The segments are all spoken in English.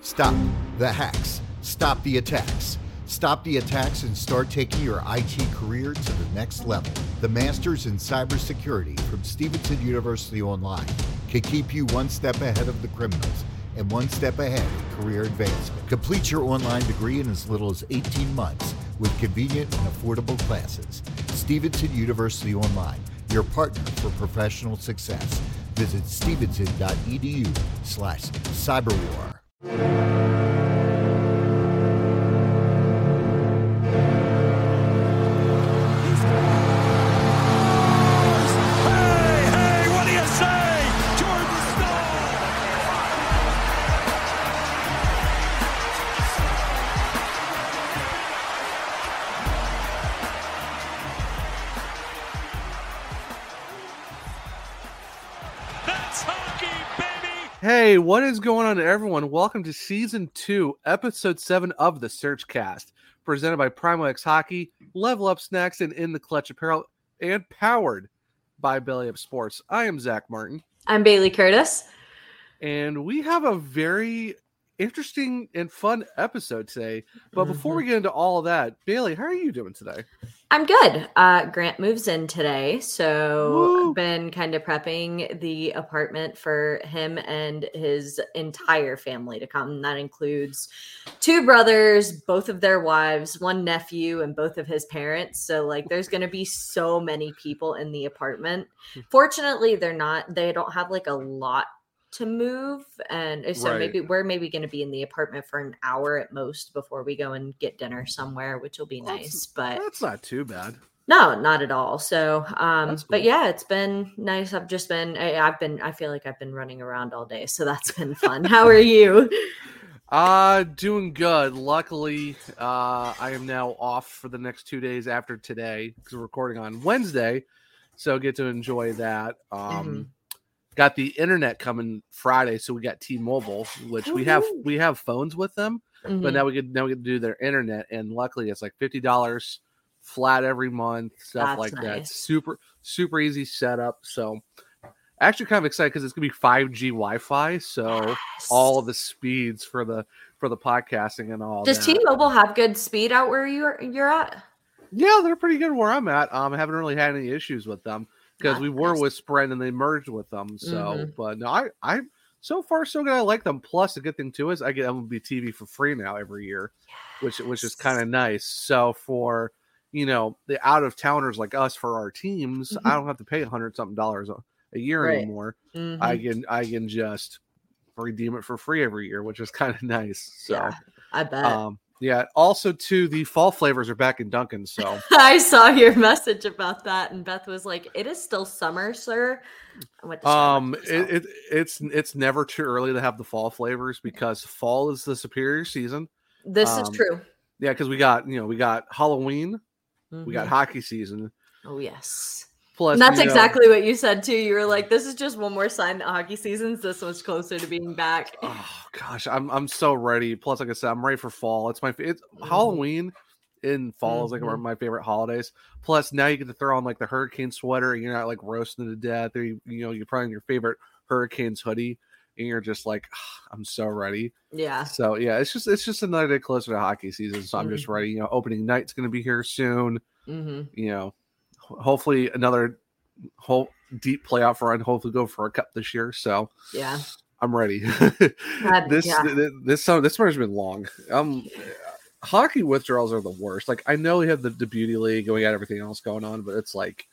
Stop the hacks. Stop the attacks. Stop the attacks and start taking your IT career to the next level. The Masters in Cybersecurity from Stevenson University Online can keep you one step ahead of the criminals and one step ahead of career advancement. Complete your online degree in as little as 18 months with convenient and affordable classes. Stevenson University Online, your partner for professional success. Visit stevenson.edu slash cyberwar. Hey, Hey, what is going on, everyone? Welcome to season two, episode seven of the SurgeCast, presented by Primo X Hockey, Level Up Snacks, and In the Clutch Apparel, and powered by Belly Up Sports. I am Zach Martin, I'm Bailey Curtis. and we have a very interesting and fun episode today. But before we get into all of that, Bailey, how are you doing today? I'm good. Uh, Grant moves in today, so Woo. I've been kind of prepping the apartment for him and his entire family to come. That includes two brothers, both of their wives, one nephew, and both of his parents. So, like, there's going to be so many people in the apartment. Fortunately, they're not. They don't have like a lot to move and so Right. maybe we're maybe going to be in the apartment for an hour at most before we go and get dinner somewhere which will be Well, nice but That's not too bad. no not at all so um That's but yeah it's been nice i've just been I, i've been i feel like i've been running around all day so that's been fun how are you Uh doing good. Luckily, uh I am now off for the next two days after today because we're recording on Wednesday. So get to enjoy that. Um Mm-hmm. Got the internet coming Friday, so we got T Mobile, which we have we have phones with them, but Mhm. now we get now we get to do their internet and luckily it's like fifty dollars flat every month, stuff That's like that. Super super easy setup. So actually kind of excited because it's gonna be 5G Wi-Fi. So Yes. all the speeds for the for the podcasting and all. does that. t-mobile have good speed out where you're you're at Yeah, they're pretty good where I'm at. Um, I haven't really had any issues with them because we were with Sprint and they merged with them. So, Mhm. but no, I I so far so good. I like them. Plus, the good thing too is I get MLB TV for free now every year, which which is kind of nice. So for you know the out of towners like us for our teams, I don't have to pay a hundred something dollars a, year Right. anymore. Mhm. I can I can just redeem it for free every year, which is kind of nice. So. yeah i bet Um, yeah. Also, too, the fall flavors are back in Dunkin'. So, I saw your message about that, and Beth was like, "It is still summer, sir." I went to Starbucks um, it, it it's it's never too early to have the fall flavors because fall is the superior season. this is um, true. Yeah, because we got you know we got Halloween, we got Mhm. hockey season. oh yes, Plus, and that's you know- exactly what you said too. You were like, "This is just one more sign that hockey season's this much closer to being back." Oh gosh, I'm I'm so ready. Plus, like I said, I'm ready for fall. It's my it's Mhm. Halloween in fall is like one of Mhm. my favorite holidays. Plus, now you get to throw on like the hurricane sweater, and you're not like roasting to death, or you, you know you're probably in your favorite hurricanes hoodie, and you're just like, "Ah, I'm so ready. Yeah, So yeah, it's just it's just another day closer to hockey season. So I'm just Mhm. ready. You know, opening night's going to be here soon. hmm You know, hopefully another whole deep playoff run. Hopefully go for a cup this year. So yeah. I'm ready. That- this yeah. th- th- this summer this summer's been long. Um, hockey withdrawals are the worst. Like I know we have the, the beauty league and we got everything else going on, but it's like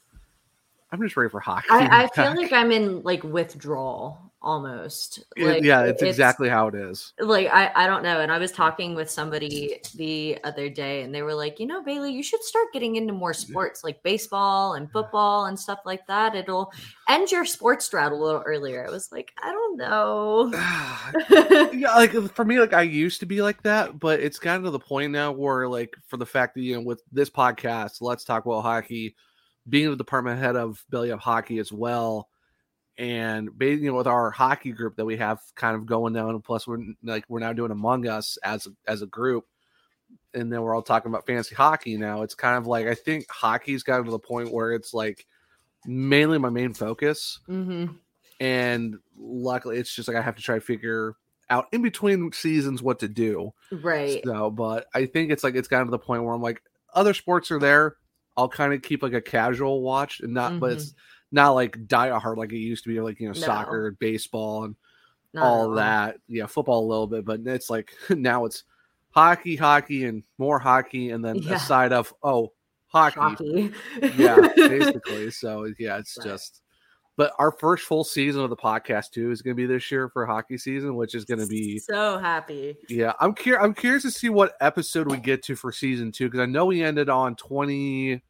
I'm just ready for hockey. I, I feel like I'm in like withdrawal almost. Like, yeah, it's, exactly how it is. like I, I don't know and i was talking with somebody the other day and they were like you know bailey you should start getting into more sports like baseball and football and stuff like that it'll end your sports drought a little earlier i was like i don't know yeah, like for me, like I used to be like that, but it's gotten to the point now where, like, for the fact that you know, with this podcast, let's talk about hockey, being the department head of Belly Up Hockey as well, and you know, with our hockey group that we have kind of going down, and plus we're like we're now doing Among Us as a, as a group, and then we're all talking about fantasy hockey now. It's kind of like I think hockey's gotten to the point where it's like mainly my main focus hmm and luckily it's just like i have to try to figure out in between seasons what to do. Right. So, but I think it's like it's gotten to the point where I'm like, other sports are there. I'll kind of keep like a casual watch and not, but it's not like die hard like it used to be, like you know. No. soccer, baseball, and Not all that. Yeah, football a little bit, but it's like now it's hockey, hockey, and more hockey, and then Yeah. a side of oh hockey. Hockey. Yeah, basically. So yeah, it's Right. just. But our first full season of the podcast too is going to be this year for hockey season, which is going to be so happy. yeah. I'm curious. I'm curious to see what episode we get to for season two because I know we ended on twenty.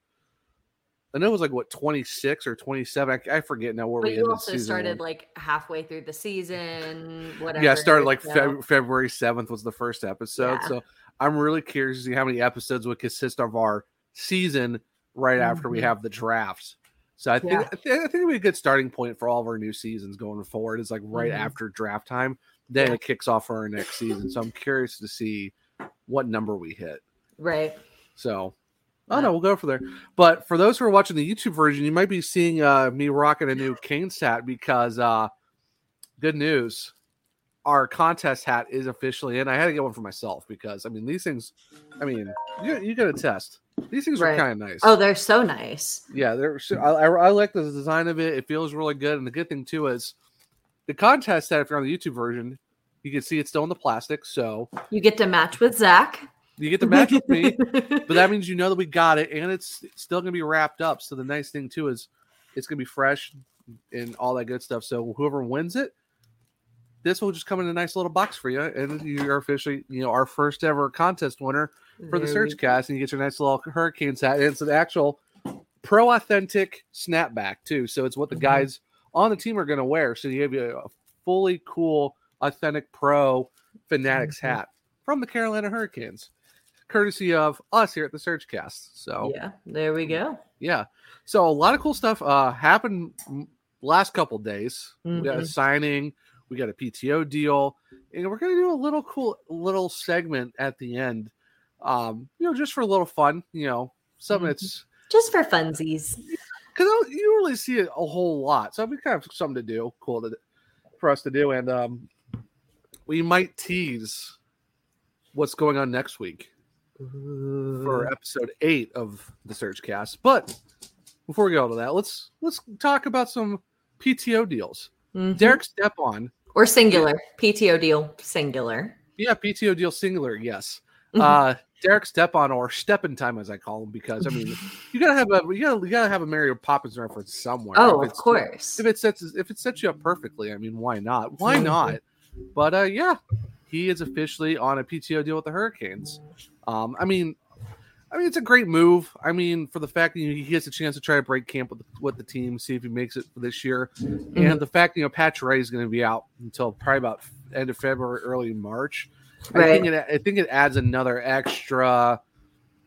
I know it was like what twenty six or twenty seven. I, I forget now where But we you also started one. like halfway through the season, whatever. yeah, it started like February seventh was the first episode. Yeah. So I'm really curious to see how many episodes would consist of our season right after we Mhm. have the drafts. So I think Yeah. I, think, I think it'd be a good starting point for all of our new seasons going forward. Is like right Mhm. after draft time, then Yeah. it kicks off for our next season. So I'm curious to see what number we hit. Right. So I don't. We'll go for there. But for those who are watching the YouTube version, you might be seeing uh, me rocking a new Canes hat because uh, good news. Our contest hat is officially in. I had to get one for myself because I mean these things. I mean you you got to test. These things are kind of nice. Oh, they're so nice. Yeah, they're. I, I, I like the design of it. It feels really good. And the good thing too is the contest hat. If you're on the YouTube version, you can see it's still in the plastic, so You get to match with Zach. You get the match with me. but that means you know that we got it and it's still gonna be wrapped up so the nice thing too is it's gonna be fresh and all that good stuff so whoever wins it this will just come in a nice little box for you and you're officially you know our first ever contest winner for the SurgeCast and you get your nice little hurricanes hat and it's an actual pro authentic snapback too so it's what the Mhm. guys on the team are going to wear so you have a fully cool authentic pro fanatics Mhm. hat from the carolina hurricanes courtesy of us here at the SurgeCast so Yeah, there we go. yeah. So a lot of cool stuff uh happened last couple days. We got a Mhm. signing, we got a PTO deal, and we're gonna do a little cool little segment at the end. Um, you know, just for a little fun, you know, something Mhm. that's Just for funsies. because you don't really see it a whole lot. So it'd be kind of something to do, cool to for us to do, and um, we might tease what's going on next week for episode eight of the SurgeCast. But before we go to that, let's let's talk about some PTO deals. Mhm. Derek Stepan, or singular PTO deal singular. yeah, PTO deal singular, yes. Mhm. Uh Derek Stepan or Steppen time as I call him, because I mean you gotta have a you gotta you gotta have a Mary Poppins reference somewhere. oh, of course. If it sets if it sets you up perfectly, I mean, why not? Why Mhm. not? But uh yeah, he is officially on a PTO deal with the Hurricanes. Um, I mean, I mean, it's a great move. I mean, for the fact that he gets a chance to try to break camp with the, with the team, see if he makes it for this year, and the fact you know Pacioretty is going to be out until probably about end of February, early March. I think it I think it adds another extra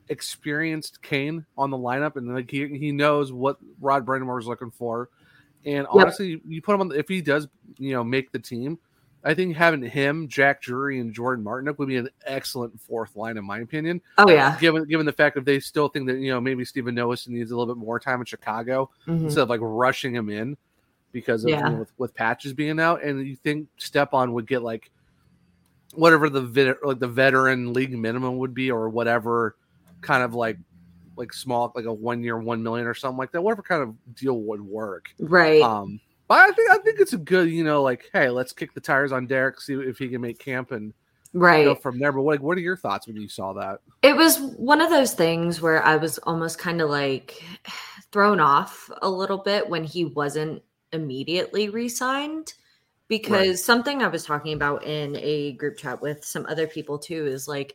experienced Cane on the lineup, and like he he knows what Rod Brind'Amour is looking for. And honestly, you put him on. If he does, you know, make the team, I think having him, Jack Drury, and Jordan Martinook would be an excellent fourth line, in my opinion. oh yeah. Given given the fact that they still think that you know maybe Stephen Noesen needs a little bit more time in Chicago Mhm. instead of like rushing him in because of you know, with, with patches being out, and you think Stepan would get like whatever the vet, like the veteran league minimum would be, or whatever kind of like like small like a one year one million or something like that, whatever kind of deal would work. Right. Um, but I think I think it's a good you know like hey let's kick the tires on Derek see if he can make camp and right. go from there. But what what are your thoughts when you saw that? It was one of those things where I was almost kind of like thrown off a little bit when he wasn't immediately re signed. Because Right. something I was talking about in a group chat with some other people too is like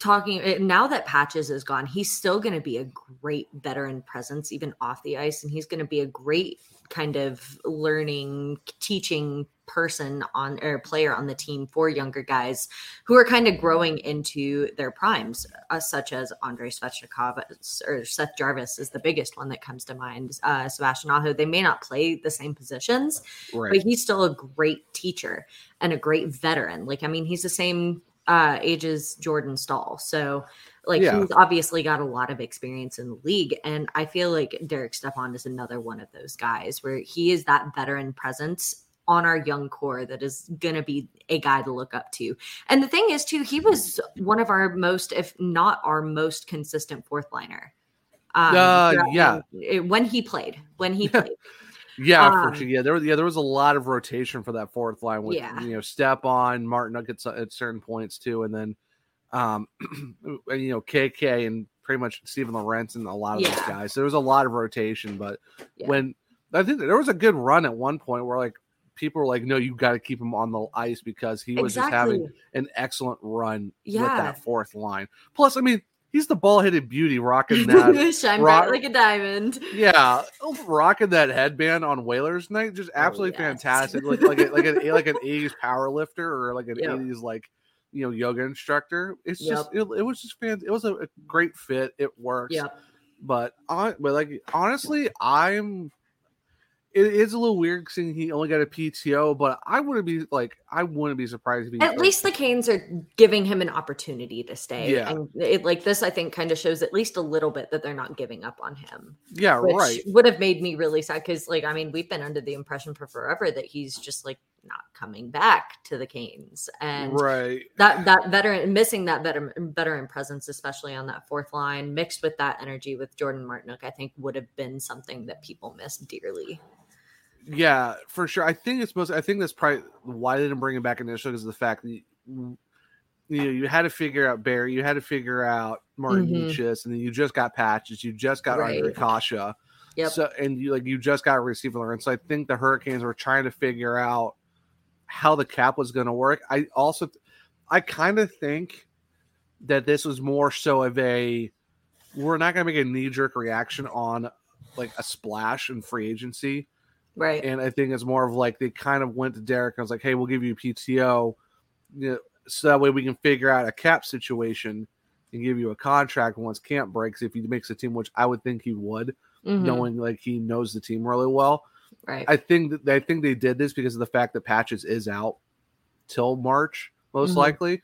talking eh, now that Patches is gone, he's still going to be a great veteran presence, even off the ice. And he's going to be a great kind of learning, teaching person on or player on the team for younger guys who are kind of growing into their primes, uh, such as Andrei Svechnikov or Seth Jarvis is the biggest one that comes to mind. Uh, Sebastian Aho, they may not play the same positions, Right. but he's still a great teacher and a great veteran. Like, I mean, he's the same uh, age as Jordan Staal. So, like, Yeah. he's obviously got a lot of experience in the league. And I feel like Derek Stepan is another one of those guys where he is that veteran presence on our young core that is going to be a guy to look up to. And the thing is, too, he was one of our most, if not our most consistent fourth liner. Um, uh, yeah. When he played, when he played. Yeah, um, for sure. Yeah, there was yeah there was a lot of rotation for that fourth line with yeah. you know Stepan Martin at, at certain points too, and then um and, you know KK and pretty much Steven Lorentz and a lot of yeah. those guys. So there was a lot of rotation, but yeah. when I think there was a good run at one point where like people were like, "No, you got to keep him on the ice because he was exactly. just having an excellent run yeah. with that fourth line." Plus, I mean, he's the ball headed beauty rocking that shine rock, bright like a diamond. Yeah, rocking that headband on Whalers night, just oh, absolutely oh, yes. fantastic. Like like a, like an like an eighties power lifter or like an eighties yep. like you know yoga instructor. It's yep. just it, it, was just fan. It was a, a great fit. It works. Yeah. But on, but like honestly, I'm it is a little weird seeing he only got a PTO, but I wouldn't be like I wouldn't be surprised if he at least the Canes are giving him an opportunity to stay. Yeah, and it, like this, I think, kind of shows at least a little bit that they're not giving up on him. Yeah, right. Would have made me really sad because, like, I mean, we've been under the impression for forever that he's just like not coming back to the Canes, and right that that veteran missing that veteran veteran presence, especially on that fourth line, mixed with that energy with Jordan Martinook, I think would have been something that people miss dearly. Yeah, for sure. I think it's most. I think that's probably why they didn't bring him back initially because of the fact that you, you know you had to figure out Barrie, you had to figure out Martin mm-hmm. and then you just got patches, you just got right. Ondrej Kase. Yep. So and you like you just got a receiver, and so I think the Hurricanes were trying to figure out how the cap was going to work. I also, I kind of think that this was more so of a we're not going to make a knee jerk reaction on like a splash in free agency Right. And I think it's more of like they kind of went to Derek and was like, hey, we'll give you PTO, you know, so that way we can figure out a cap situation and give you a contract once camp breaks if he makes a team, which I would think he would, mm-hmm. knowing like he knows the team really well. Right. I think that I think they did this because of the fact that Patches is out till March, most mm-hmm. likely.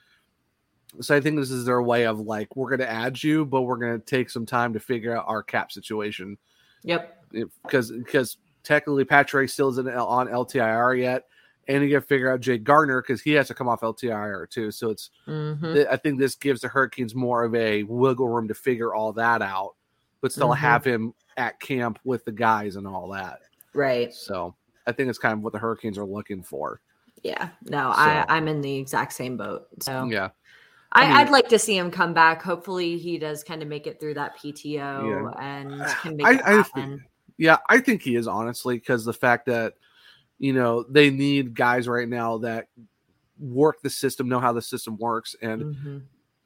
So I think this is their way of like, we're going to add you, but we're going to take some time to figure out our cap situation. Yep. Because because technically Patrick still isn't on LTIR yet, and you got to figure out Jake Gardiner because he has to come off LTIR too. So it's mm-hmm. I think this gives the Hurricanes more of a wiggle room to figure all that out, but still mm-hmm. have him at camp with the guys and all that. Right. So I think it's kind of what the Hurricanes are looking for. Yeah. No, so. I I'm in the exact same boat. So yeah. I, would like to see him come back. Hopefully, he does kind of make it through that PTO yeah. and can make I, it happen. I think, yeah, I think he is honestly because the fact that you know they need guys right now that work the system, know how the system works, and mm-hmm.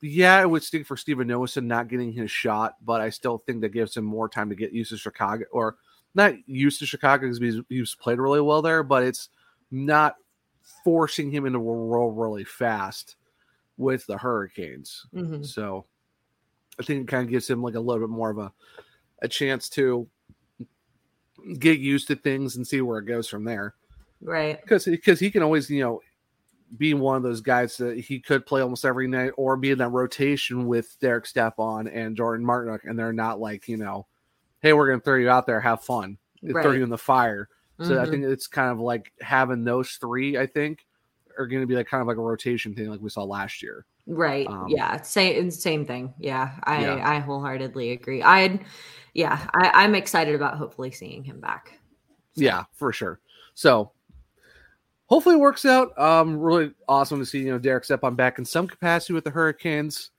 yeah, it would stink for Steven Noesen not getting his shot, but I still think that gives him more time to get used to Chicago or not used to Chicago because he's, he's played really well there, but it's not forcing him into a role really fast with the Hurricanes. Mm-hmm. So I think it kind of gives him like a little bit more of a a chance to get used to things and see where it goes from there. Right. Because because he can always you know be one of those guys that he could play almost every night or be in that rotation with Derek Stepan and Jordan Martinook, and they're not like you know, hey, we're gonna throw you out there, have fun, right. throw you in the fire. So mm-hmm. I think it's kind of like having those three. I think are going to be like kind of like a rotation thing, like we saw last year. Right. Um, yeah. Same. Same thing. Yeah. I yeah. I wholeheartedly agree. I'd yeah, I, am excited about hopefully seeing him back. So. Yeah, for sure. So hopefully it works out. Um, really awesome to see you know Derek Stepan back in some capacity with the Hurricanes.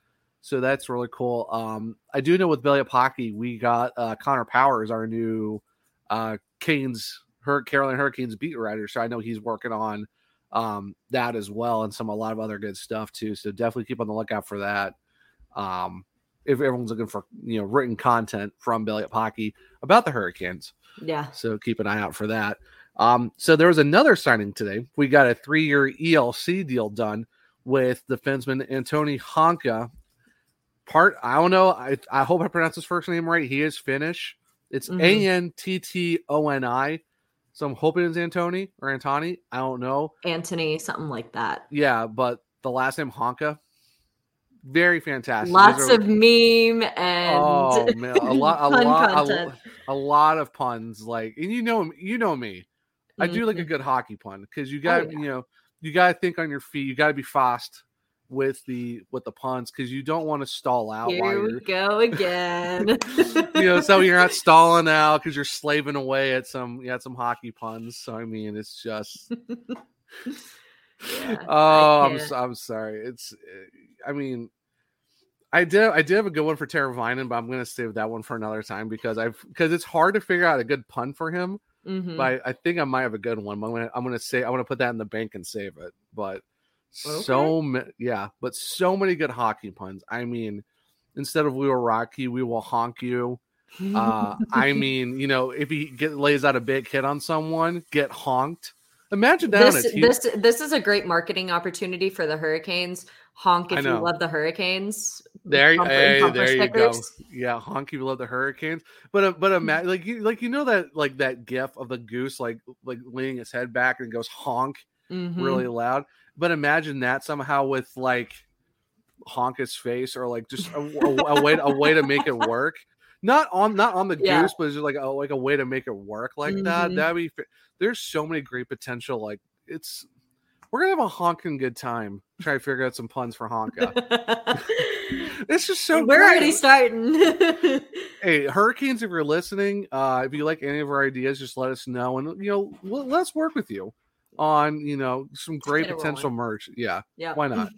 So that's really cool. Um, I do know with Belly Up Hockey, we got uh, Connor Powers, our new uh, Canes, Hur- Carolina Hurricanes beat writer. So I know he's working on um, that as well, and some a lot of other good stuff too. So definitely keep on the lookout for that. Um, if everyone's looking for you know written content from Belly Up Hockey about the Hurricanes. Yeah. So keep an eye out for that. Um, so there was another signing today. We got a three-year ELC deal done with defenseman Anttoni Honka. Part I don't know. I, I hope I pronounced his first name right. He is Finnish. It's mm-hmm. A N T T O N I. So I'm hoping it's Antoni or Antoni. I don't know. Antony, something like that. Yeah, but the last name Honka very fantastic. Lots are, of meme and oh man, a lot, a lot, a, a, lot of puns. Like, and you know, you know me. I do like a Mhm. good hockey pun because you got Oh, yeah. you know you got to think on your feet. You got to be fast with the with the puns because you don't want to stall out Here we go again. you know so you're not stalling out because you're slaving away at some you had some hockey puns. So I mean it's just Yeah, oh I'm I'm sorry. It's uh, I mean. I did. I did have a good one for Teravainen, but I'm going to save that one for another time because I've because it's hard to figure out a good pun for him. Mhm. but I, I think I might have a good one. I'm gonna I'm gonna say I want to put that in the bank and save it. But so ma- yeah, but so many good hockey puns. I mean, instead of we will rock you, we will honk you. Uh, I mean, you know, if he get lays out a big hit on someone, get honked. Imagine that. this this this is a great marketing opportunity for the Hurricanes. Honk if you love the Hurricanes. There, hey, there you go. Yeah, honky love the Hurricanes, but uh, but ima- like you like you know that like that gif of the goose like like leaning its head back and goes honk Mhm. really loud. But imagine that somehow with like honk his face or like just a, a- a way a way to make it work. Not on not on the Yeah. goose, but just like a like a way to make it work like that. Mhm. That'd be. There's so many great potential. Like it's we're gonna have a honking good time. Try to figure out some puns for honka. it's just so. We're great. already starting. Hey, Hurricanes, if you're listening, uh, if you like any of our ideas, just let us know, and you know, let's work with you on you know some great potential merch. Yeah, yeah. why not?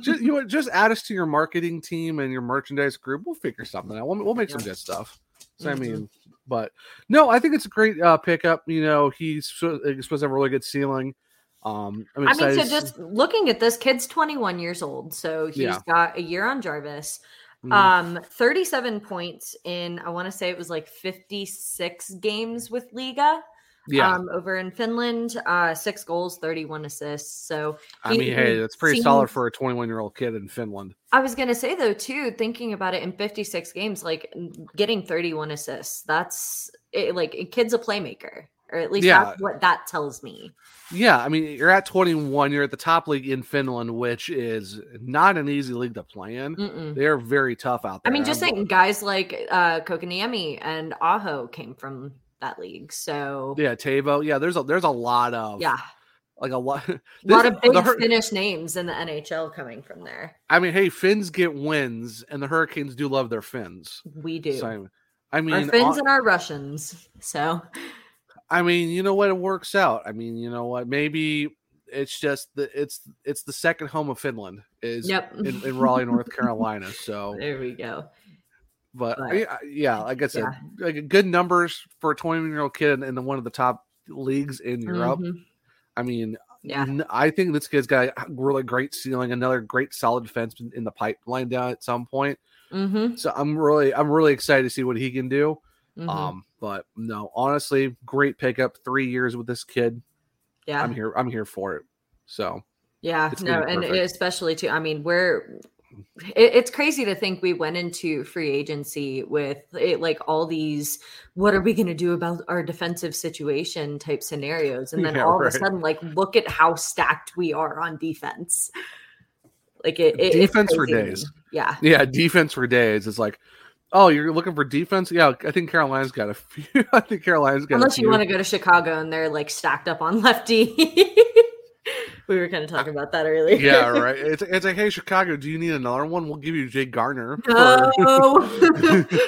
just you know, just add us to your marketing team and your merchandise group. We'll figure something out. We'll, we'll make some good stuff. So I Mhm. mean, but no, I think it's a great uh, pickup. You know, he's he's supposed to have a really good ceiling. Um, I'm I mean, so just looking at this kid's 21 years old, so he's Yeah. got a year on Jarvis. Mhm. Um, 37 points in I want to say it was like 56 games with Liiga. Yeah, Um, over in Finland, uh, six goals, 31 assists. So I mean, hey, he that's pretty solid for a 21 year old kid in Finland. I was gonna say though too, thinking about it in 56 games, like getting 31 assists, that's it, like a kid's a playmaker, or at least Yeah. that's what that tells me. Yeah, I mean, you're at 21. You're at the top league in Finland, which is not an easy league to play in. Mm-mm. They're very tough out there. I mean, just I'm- think guys like uh Kotkaniemi and Aho came from that league. So yeah, Teuvo. Yeah, there's a there's a lot of yeah, like a lot. a lot of big Hur- Finnish names in the NHL coming from there. I mean, hey, Finns get wins, and the Hurricanes do love their Finns. We do. So, I mean, our Finns uh, and our Russians. So I mean, you know what? It works out. I mean, you know what? Maybe it's just the it's it's the second home of Finland is Yep. in, in Raleigh, North Carolina. So there we go. But But, I- I- yeah, like I said, like good numbers for a 21 year old kid in the one of the top leagues in Europe. Mhm. I mean, Yeah. n- I think this kid's got a really great ceiling, another great solid defense in, the pipeline down at some point. Mm-hmm. So I'm really, I'm really excited to see what he can do. Mhm. Um, but no, honestly, great pickup. Three years with this kid. yeah. I'm here. I'm here for it. So Yeah, no, and perfect. especially too. I mean, we're. It, it's crazy to think we went into free agency with it, like all these. What are we going to do about our defensive situation type scenarios, and then Yeah, all right. of a sudden, like, look at how stacked we are on defense. Like it, it- Defense for crazy to me. days. Yeah, yeah, defense for days. It's like, oh, you're looking for defense? Yeah, I think Carolina's got a few. I think Carolina's got. unless you want to go to Chicago and they're like stacked up on lefty. we were kind of talking about that earlier. yeah, right. It's it's like, hey, Chicago, do you need another one? We'll give you Jake Gardiner. No,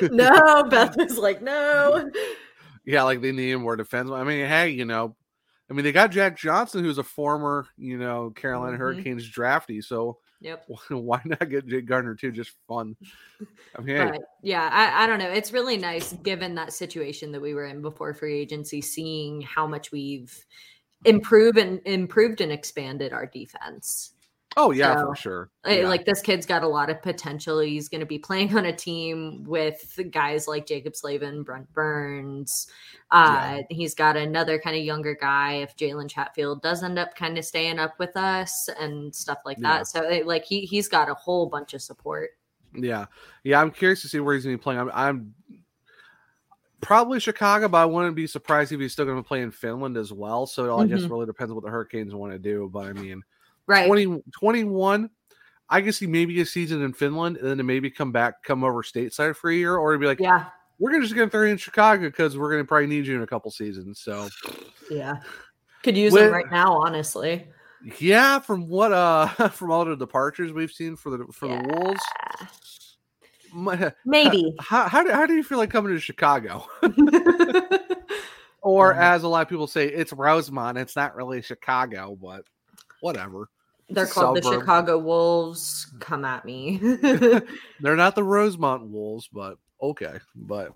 no. Beth was like, no. yeah, like they need more defense. I mean, hey, you know, I mean, they got Jack Johnson, who's a former, you know, Carolina Mhm. Hurricanes draftee. So Yep. why not get Jake Gardiner too? Just fun. I mean, But yeah, I, I don't know. It's really nice given that situation that we were in before free agency, seeing how much we've improved and improved and expanded our defense. oh yeah, so, for sure. Yeah. Like this kid's got a lot of potential. He's going to be playing on a team with guys like Jaccob Slavin, Brent Burns. Uh, He's got another kind of younger guy. If Jalen Chatfield does end up kind of staying up with us and stuff like Yeah. that, so it, like he he's got a whole bunch of support. Yeah, yeah. I'm curious to see where he's going to be playing. I'm, I'm probably Chicago, but I wouldn't be surprised if he's still going to play in Finland as well. So it all, guess Mhm. really depends what the Hurricanes want to do. But I mean, Right. 20, 21, I can see maybe a season in Finland and then to maybe come back, come over stateside for a year, or to be like, yeah. we're just going to throw you in Chicago because we're going to probably need you in a couple seasons. So Yeah. Could use With- them right now, honestly. Yeah, from what uh from all the departures we've seen for the for the Wolves. My, Maybe. how how do, how do you feel like coming to Chicago? Or Um, as a lot of people say, it's Rosemont. It's not really Chicago, but whatever. They're called the Chicago Wolves. Come at me. They're not the Rosemont Wolves, but okay. But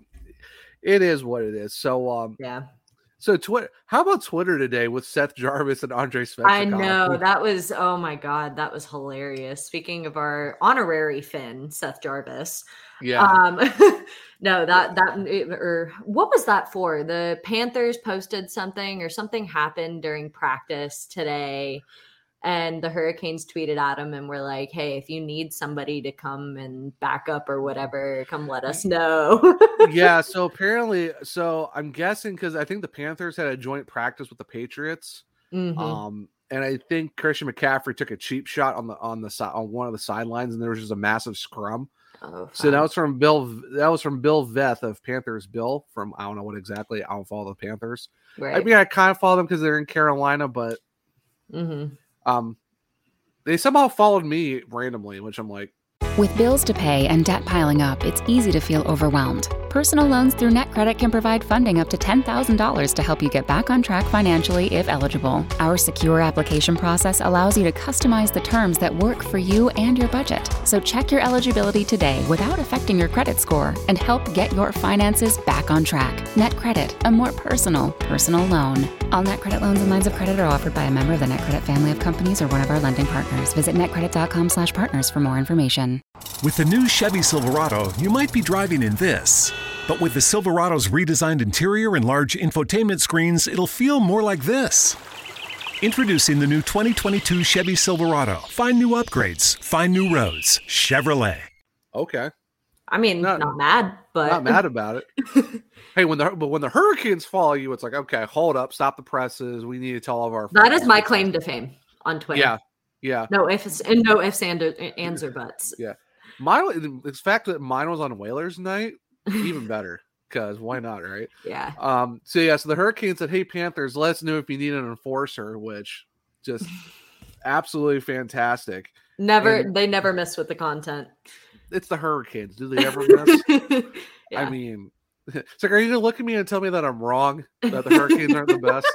it is what it is. So um yeah. So Twitter how about Twitter today with Seth Jarvis and Andrei Svechnikov? I know that was oh my god, that was hilarious. Speaking of our honorary Finn, Seth Jarvis. Yeah. Um no, that that or what was that for? The Panthers posted something or something happened during practice today. And the Hurricanes tweeted at him and were like, "Hey, if you need somebody to come and back up or whatever, come let us know." yeah, so apparently so I'm guessing because I think the Panthers had a joint practice with the Patriots. Mhm. Um, and I think Christian McCaffrey took a cheap shot on the on the side on one of the sidelines, and there was just a massive scrum. Oh, So that was from Bill. That was from Bill Voth of Panthers. Bill from I don't know what exactly. I don't follow the Panthers. right. I mean, I kind of follow them because they're in Carolina, but hmm um, they somehow followed me randomly, which I'm like, With bills to pay and debt piling up, it's easy to feel overwhelmed. Personal loans through NetCredit can provide funding up to $10,000 to help you get back on track financially if eligible. Our secure application process allows you to customize the terms that work for you and your budget. So check your eligibility today without affecting your credit score and help get your finances back on track. NetCredit, a more personal, personal loan. All NetCredit loans and lines of credit are offered by a member of the NetCredit family of companies or one of our lending partners. Visit netcredit.com/partners for more information. With the new Chevy Silverado, you might be driving in this. But with the Silverado's redesigned interior and large infotainment screens, it'll feel more like this. Introducing the new 2022 Chevy Silverado. Find new upgrades, find new roads. Chevrolet. okay, I mean, Not- not, mad, but not mad about it. hey, when the but when the Hurricanes follow you, it's like, okay, hold up, stop the presses. We need to tell all of our. that is my claim to fame on Twitter. Yeah, yeah. No ifs and no ifs and uh, ands or buts. Yeah, mine, the fact that mine was on Whalers night, even better. Because why not, right? Yeah. Um, so yeah, so the Hurricanes said, "Hey Panthers, let us know if you need an enforcer," which just absolutely fantastic. Never And- they never miss with the content. It's the Hurricanes. Do they ever miss? yeah. I mean, it's like, are you gonna look at me and tell me that I'm wrong? That the Hurricanes aren't the best?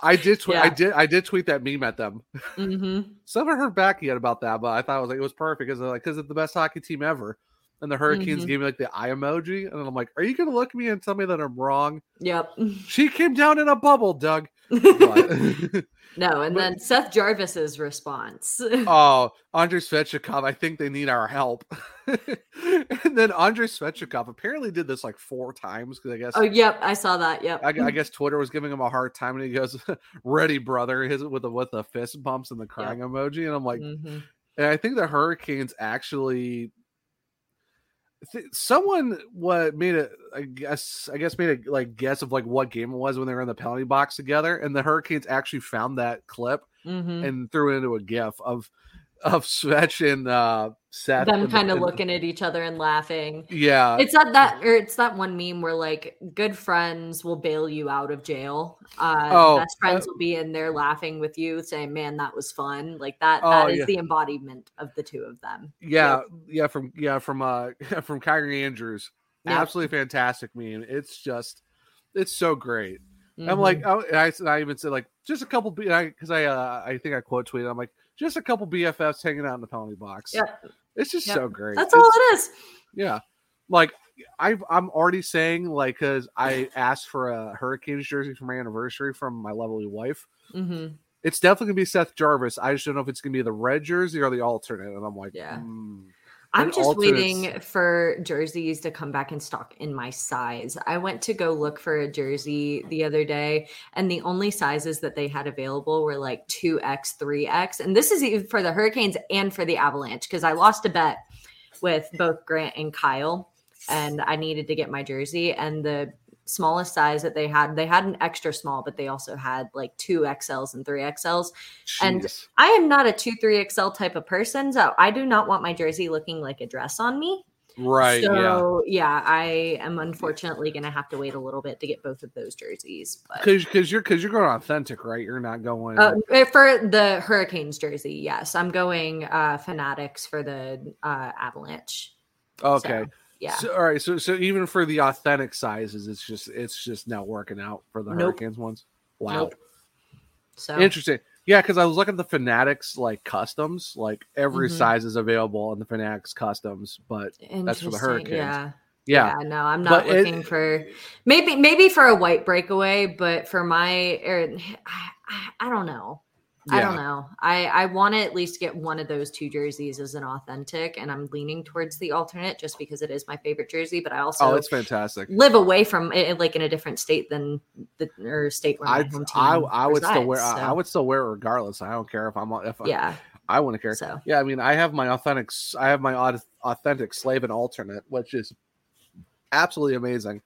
I did. Tw- I did. I did tweet that meme at them. hmm Still haven't heard back yet about that, but I thought it was like it was perfect because they like because it's the best hockey team ever. And the Hurricanes Mhm. gave me like the eye emoji, and I'm like, "Are you gonna look at me and tell me that I'm wrong?" Yep. She came down in a bubble, Doug. But- no, and But- then Seth Jarvis's response. oh, Andrei Svechnikov, I think they need our help. and then Andrei Svechnikov apparently did this like four times because I guess oh, yep, I saw that. Yep. I, I guess Twitter was giving him a hard time, and he goes, "Ready, brother," his with the with the fist bumps and the crying emoji, and I'm like, Mhm. and I think the Hurricanes actually. Th- Someone what made it I guess I guess made a like guess of like what game it was when they were in the penalty box together, and the Hurricanes actually found that clip Mhm. and threw it into a gif of of Svech and uh Seth. Them kind of looking at each other and laughing. Yeah. It's not that, or it's that one meme where like good friends will bail you out of jail. Uh, Oh, best friends uh, will be in there laughing with you, saying, "Man, that was fun." Like that. Oh, that is yeah. the embodiment of the two of them. yeah, yeah, from yeah, from uh from Kyrie Andrews. Yeah. Absolutely fantastic meme. It's just it's so great. I'm Mhm. like, oh, I, and I even said like just a couple because I, uh, I think I quote tweeted. I'm like just a couple BFFs hanging out in the penalty box. Yep. It's just so great. that's It's- all it is. Yeah, like I I'm already saying like because I asked for a Hurricanes jersey for my anniversary from my lovely wife. hmm It's definitely gonna be Seth Jarvis. I just don't know if it's gonna be the red jersey or the alternate. And I'm like, Yeah. hmm. I'm just waiting for jerseys to come back in stock in my size. I went to go look for a jersey the other day, and the only sizes that they had available were like 2X, 3X. And this is even for the Hurricanes and for the Avalanche because I lost a bet with both Grant and Kyle, and I needed to get my jersey. And the smallest size that they had, they had an extra small, but they also had like two XLs and three XLs. And I am not a 2 3 XL type of person, so I do not want my jersey looking like a dress on me. Right. yeah. So yeah. I am unfortunately going to have to wait a little bit to get both of those jerseys. Because because you're because you're going authentic, right? You're not going. uh, for the Hurricanes jersey, yes, I'm going uh, Fanatics for the uh, Avalanche. okay. so, Yeah. So, all right. So so even for the authentic sizes, it's just it's just not working out for the Nope. Hurricanes ones. Wow. Nope. So Interesting. Yeah, because I was looking at the Fanatics like customs, like every Mhm. size is available on the Fanatics customs, but That's for the Hurricanes. Yeah. yeah, no, I'm not But it- looking for maybe maybe for a white breakaway, but for my I, I don't know. I don't know. I I want to at least get one of those two jerseys as an authentic, and I'm leaning towards the alternate just because it is my favorite jersey. But I also oh, it's fantastic. live away from it, like in a different state than the or state where I I, I would still wear resides, I, I would still wear it regardless. I don't care if I'm if I, yeah. I wouldn't care. So Yeah, I mean, I have my authentic, I have my authentic slave and alternate, which is absolutely amazing.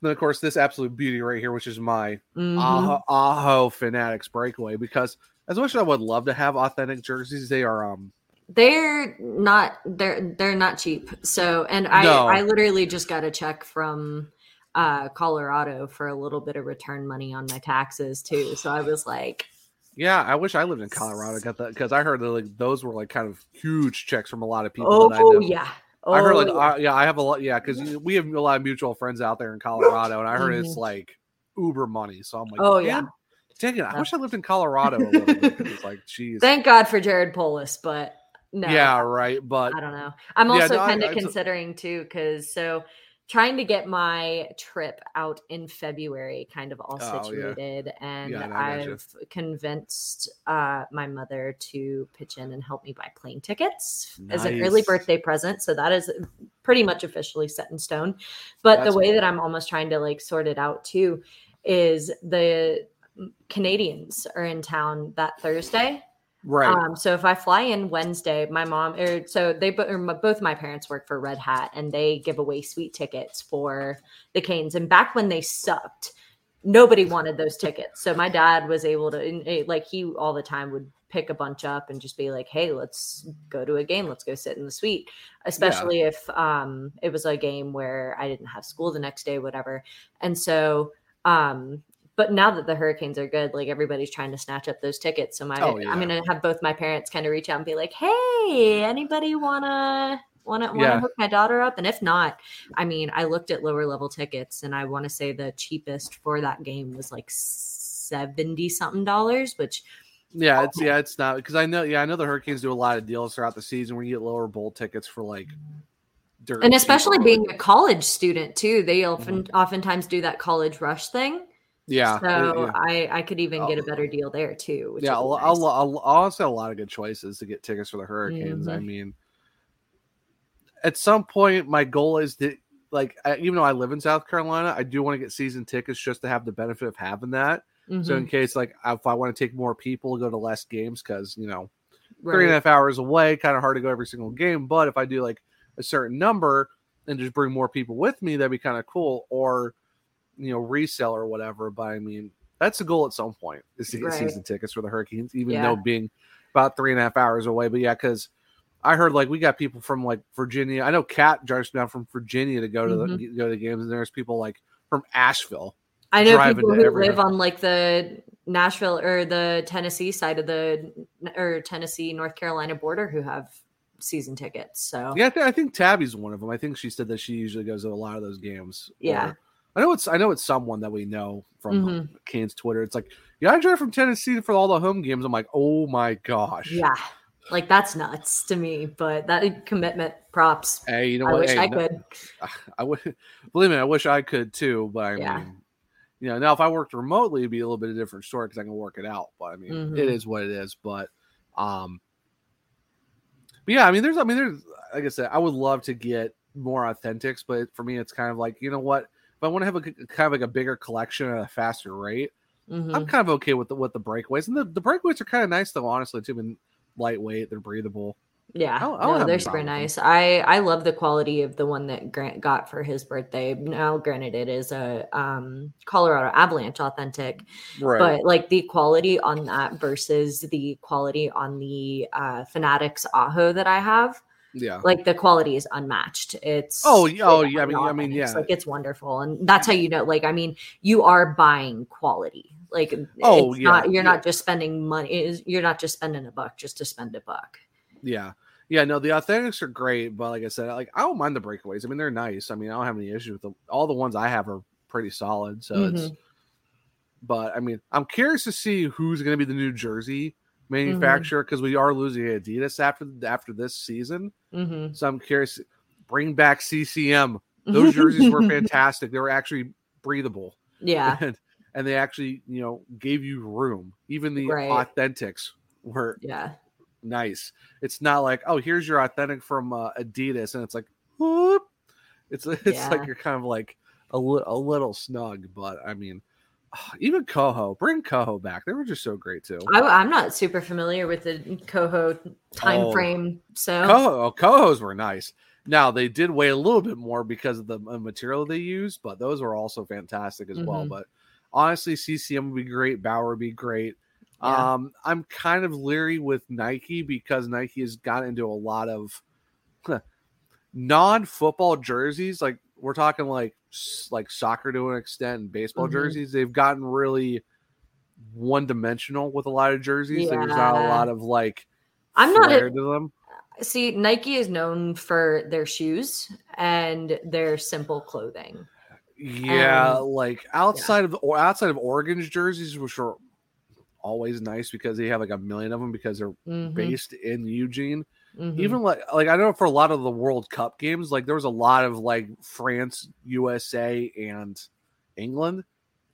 Then, of course, this absolute beauty right here, which is my mhm. Aho, Aho Fanatics breakaway. Because as much as I would love to have authentic jerseys, they are um they're not they're they're not cheap so and i No. i literally just got a check from uh colorado for a little bit of return money on my taxes too so i was like yeah. I wish I lived in Colorado. Got that because I heard that like those were like kind of huge checks from a lot of people. oh I yeah oh, I heard like yeah. uh, yeah, I have a lot yeah because we have a lot of mutual friends out there in Colorado, and I heard it's like Uber money. So I'm like, Oh, yeah. Dang it! I Yeah. wish I lived in Colorado a little bit. It's like, geez, thank god for jared polis but no yeah, right. But I don't know. I'm Yeah, also no, kind of considering too, because so trying to get my trip out in February kind of all Oh, yeah. situated, and Yeah, I gotcha. I've convinced uh, my mother to pitch in and help me buy plane tickets as an early birthday present. So that is pretty much officially set in stone. But That's the way cool. that I'm almost trying to like sort it out too is the Canadians are in town that Thursday. right, Um, so if I fly in Wednesday, my mom or so they or my, both my parents work for Red Hat and they give away sweet tickets for the Canes. And back when they sucked, nobody wanted those tickets. So my dad was able to eh, like he all the time would pick a bunch up and just be like, "Hey, let's go to a game. Let's go sit in the suite." Especially if um it was a game where I didn't have school the next day, whatever. And so um but now that the hurricanes are good like everybody's trying to snatch up those tickets so my Oh, yeah. i'm gonna have both my parents kind of reach out and be like hey anybody wanna wanna wanna Yeah. hook my daughter up and if not i mean i looked at lower level tickets and i want to say the cheapest for that game was like 70 something dollars which yeah, it's yeah, it's not because I know yeah, I know the Hurricanes do a lot of deals throughout the season where you get lower bowl tickets for like, dirt and especially being a college student too they often oftentimes do that college rush thing Mm-hmm. Yeah, so yeah. i i could even get a better deal there too yeah, a, would be lo- a, nice. lo- a, lo- honestly, a lot of good choices to get tickets for the Hurricanes. I Mhm. mean, at some point, my goal is to like, I, even though I live in South Carolina, I do want to get season tickets just to have the benefit of having that. So Mhm, in case, like, if I want to take more people, go to less games because you know three right. and a half hours away, kind of hard to go every single game. But if I do like a certain number and just bring more people with me, that'd be kind of cool. Or you know, resell or whatever. But I mean, that's the goal at some point is to get Right. season tickets for the Hurricanes, even Yeah. though being about three and a half hours away. But yeah, because I heard like we got people from like Virginia. I know Kat drives down from Virginia to go to Mm-hmm. the go to the games, and there's people like from Asheville. I know people who every- live on like the Nashville or the Tennessee side of the or Tennessee North Carolina border who have season tickets. So Yeah, I, thi- I think Tabby's one of them. I think she said that she usually goes to a lot of those games. Yeah. Or- I know it's I know it's someone that we know from Mhm. Canes Twitter. It's like, yeah, I drive from Tennessee for all the home games. I'm like, oh my gosh. yeah, like that's nuts to me. But that commitment, props. Hey, you know what? I what? wish Hey, I no- could. I would believe me. I wish I could too, but I Yeah. mean, you know, now if I worked remotely, it'd be a little bit of a different story because I can work it out. But I mean, Mhm. it is what it is. But, um, but yeah, I mean, there's, I mean, there's, like I said, I would love to get more authentics, but for me, it's kind of like, you know what? If I want to have a kind of like a bigger collection at a faster rate, Mhm. I'm kind of okay with the with the breakaways, and the, the breakaways are kind of nice though, honestly too. I mean, lightweight, they're breathable. Yeah, I don't- I don't no, they're super nice. I I love the quality of the one that Grant got for his birthday. Now, granted, it is a um, Colorado Avalanche authentic, Right. but like the quality on that versus the quality on the uh, Fanatics Aho that I have, Yeah. Like the quality is unmatched. It's Oh, yeah, oh, yeah, I mean- I mean, yeah. like it's wonderful, and that's how you know. Like, I mean, you are buying quality. Like, Oh, it's yeah, not, you're yeah. not just spending money. You're not just spending a buck just to spend a buck. Yeah. Yeah, no, the authentics are great, but like I said, like I don't mind the breakaways. I mean, they're nice. I mean, I don't have any issues with them. All the ones I have are pretty solid. So it's Mm-hmm. but I mean, I'm curious to see who's going to be the new jersey. Manufacturer because we are losing Adidas after after this season. Mm-hmm. So I'm curious. Bring back CCM. Those jerseys were fantastic. They were actually breathable. yeah, and, and they actually you know gave you room even the Right. authentics were yeah, nice it's not like oh here's your authentic from uh, adidas and it's like whoop. it's it's Yeah. like you're kind of like a, li- a little snug but i mean even Koho bring Koho back they were just so great too I, I'm not super familiar with the Koho time Oh. frame, so Koho oh, Kohos were nice now they did weigh a little bit more because of the uh, material they used but those were also fantastic as well Mhm. but honestly ccm would be great bauer would be great Yeah. Um, I'm kind of leery with Nike because Nike has got into a lot of non-football jerseys. Like we're talking like like soccer to an extent and baseball Mhm. jerseys. They've gotten really one-dimensional with a lot of jerseys. There's not a lot of like I'm not a, to them. see. Nike is known for their shoes and their simple clothing. Yeah, Um, like outside of or outside of Oregon's jerseys, which are always nice because they have like a million of them because they're Mhm, based in Eugene. Mhm. even like like I know for a lot of the World Cup games, like there was a lot of like France, USA, and England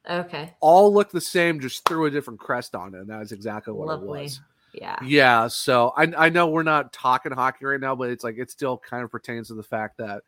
okay, all look the same, just threw a different crest on it, and that's exactly what lovely. it was. Yeah, Yeah, so I I know we're not talking hockey right now, but it's like it still kind of pertains to the fact that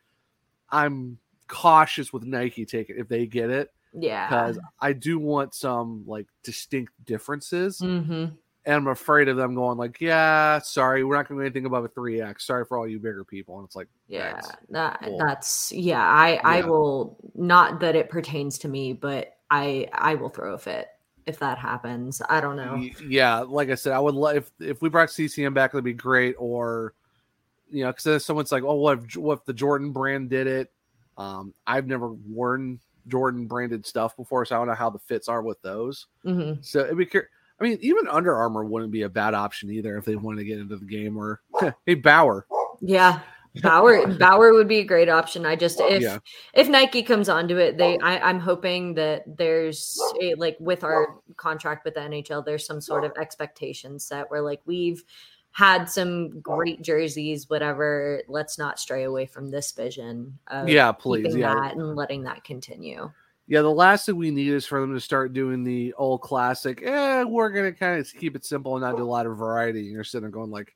I'm cautious with Nike taking if they get it yeah. because I do want some like distinct differences, hmm and I'm afraid of them going like, yeah, sorry, we're not going to do anything above a three X. Sorry for all you bigger people, and it's like, Yeah, thanks. that Cool. that's yeah. I I will not that it pertains to me, but I I will throw a fit if that happens. I don't know. Yeah, like I said, I would love if if we brought CCM back, it'd be great. Or you know, because then someone's like, "Oh, what if, what if the Jordan brand did it?" Um, I've never worn Jordan branded stuff before, so I don't know how the fits are with those. hmm So it'd be. cur- I mean, even Under Armour wouldn't be a bad option either if they wanted to get into the game. Or hey, Bauer, Yeah. Bauer Bauer would be a great option. I just if Yeah. if Nike comes onto it, they I, I'm hoping that there's a like with our contract with the NHL, there's some sort of expectation set where like we've had some great jerseys, whatever. Let's not stray away from this vision. Of yeah, please, yeah, that and letting that continue. Yeah, the last thing we need is for them to start doing the old classic. Eh, we're gonna kind of keep it simple and not do a lot of variety. And you're sitting there going like,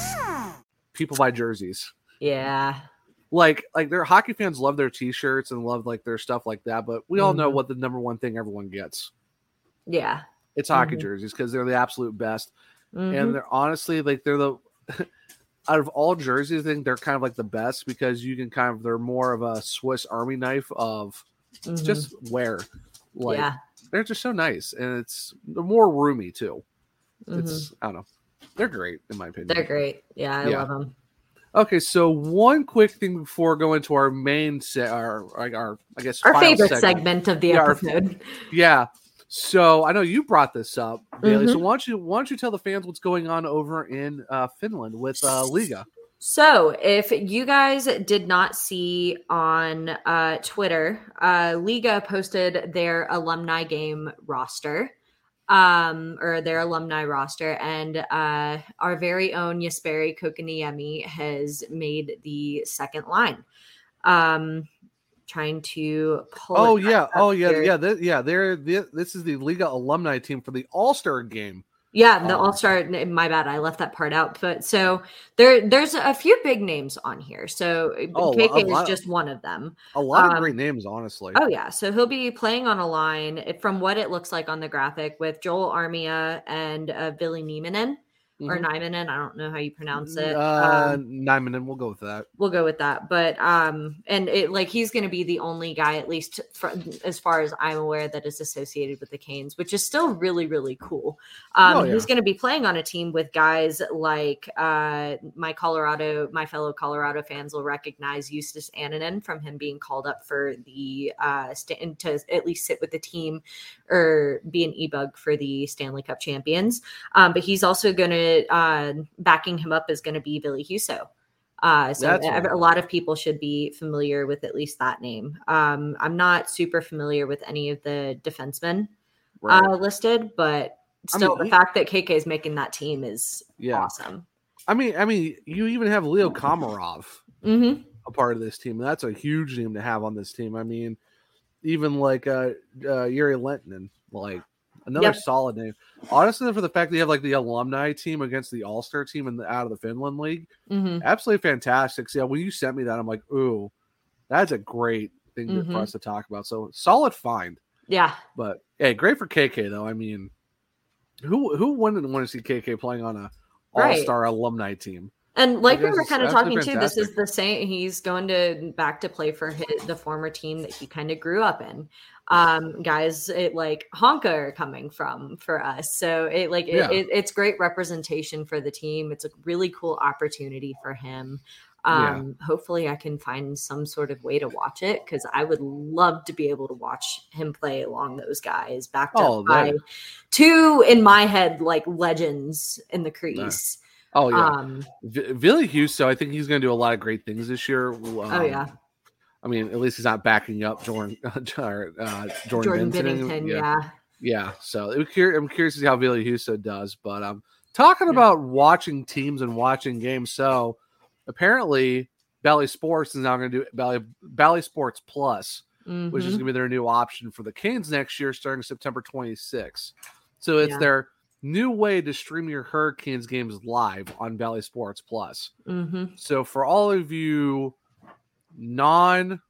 people buy jerseys. Yeah. Like, like their hockey fans love their T-shirts and love like their stuff like that. But we all know Mhm. what the number one thing everyone gets. Yeah. It's hockey Mhm. jerseys because they're the absolute best, Mhm. and they're honestly like they're the out of all jerseys. I think they're kind of like the best because you can kind of they're more of a Swiss Army knife of Mhm. just wear. Like yeah. they're just so nice, and it's they're more roomy too. It's I don't know, they're great in my opinion. They're great. Yeah, I Yeah. love them. Okay, so one quick thing before going to our main set, our our I guess Our favorite segment, of the Yeah, our- episode. Yeah. So I know you brought this up, Bailey. So Mhm. why don't you why don't you tell the fans what's going on over in uh, Finland with uh, Liiga? So, if you guys did not see on uh, Twitter, uh, Liiga posted their alumni game roster, um, or their alumni roster, and uh, our very own Jesperi Kotkaniemi has made the second line. Um, trying to pull. Oh yeah, oh yeah, here. yeah, th- yeah. They're th- this is the Liiga alumni team for the All Star game. Yeah, the Um, All Star. My bad, I left that part out. But so there, there's a few big names on here. So Oh, KK is just one of them. A lot of Um, great names, honestly. Oh yeah, so he'll be playing on a line eh, from what it looks like on the graphic with Joel Armia and uh, Billy Nieminen or Mhm. Nieminen. I don't know how you pronounce it. Uh, Um, Nyman, we'll go with that. we'll go with that. But um, and it like he's going to be the only guy, at least for, as far as I'm aware, that is associated with the Canes, which is still really really cool. Um, Oh, yeah. He's going to be playing on a team with guys like uh, my Colorado, my fellow Colorado fans will recognize Justus Annunen from him being called up for the uh, stand to at least sit with the team or be an e-bug for the Stanley Cup champions. Um, but he's also going to uh, backing him up is going to be Billy Husso. Uh, so a, right. a lot of people should be familiar with at least that name. Um, I'm not super familiar with any of the defensemen Right. uh, listed, but I still, mean, the he- fact that KK is making that team is yeah. awesome. I mean, I mean, you even have Leo Komarov hmm a part of this team. That's a huge name to have on this team. I mean, even like uh, uh Jere Lehtinen, like another Yep. solid name. Honestly, for the fact that you have like the alumni team against the All Star team in the, out of the Finland League, hmm absolutely fantastic. So, yeah, when you sent me that, I'm like, ooh, that's a great thing Mhm. for us to talk about. So solid find. Yeah, But hey, great for KK though. I mean, who who wouldn't want to see KK playing on a All Star alumni team? And like we were kind of talking too, this is the same. He's going to back to play for his, the former team that he kind of grew up in. Um, guys, it like Honka are coming from for us, so it like it, Yeah. it, it's great representation for the team. It's a really cool opportunity for him. Yeah. Um, hopefully I can find some sort of way to watch it because I would love to be able to watch him play along those guys backed Oh, up by two in my head like legends in the crease. Oh yeah, Um, v- Billy Husso. I think he's going to do a lot of great things this year. oh Um, yeah, I mean, at least he's not backing up Jordan uh, Jordan, Jordan Benson. Binnington. yeah. Yeah. Yeah, so I'm curious, to see how Billy Husso does. But um, talking about watching teams and watching games. So apparently, Bally Sports is now going to do Bally Bally Sports Plus, which is Mhm. going to be their new option for the Canes next year, starting September 26th. So it's Yeah. their new way to stream your Hurricanes games live on Bally Sports Plus. Mhm. So for all of you non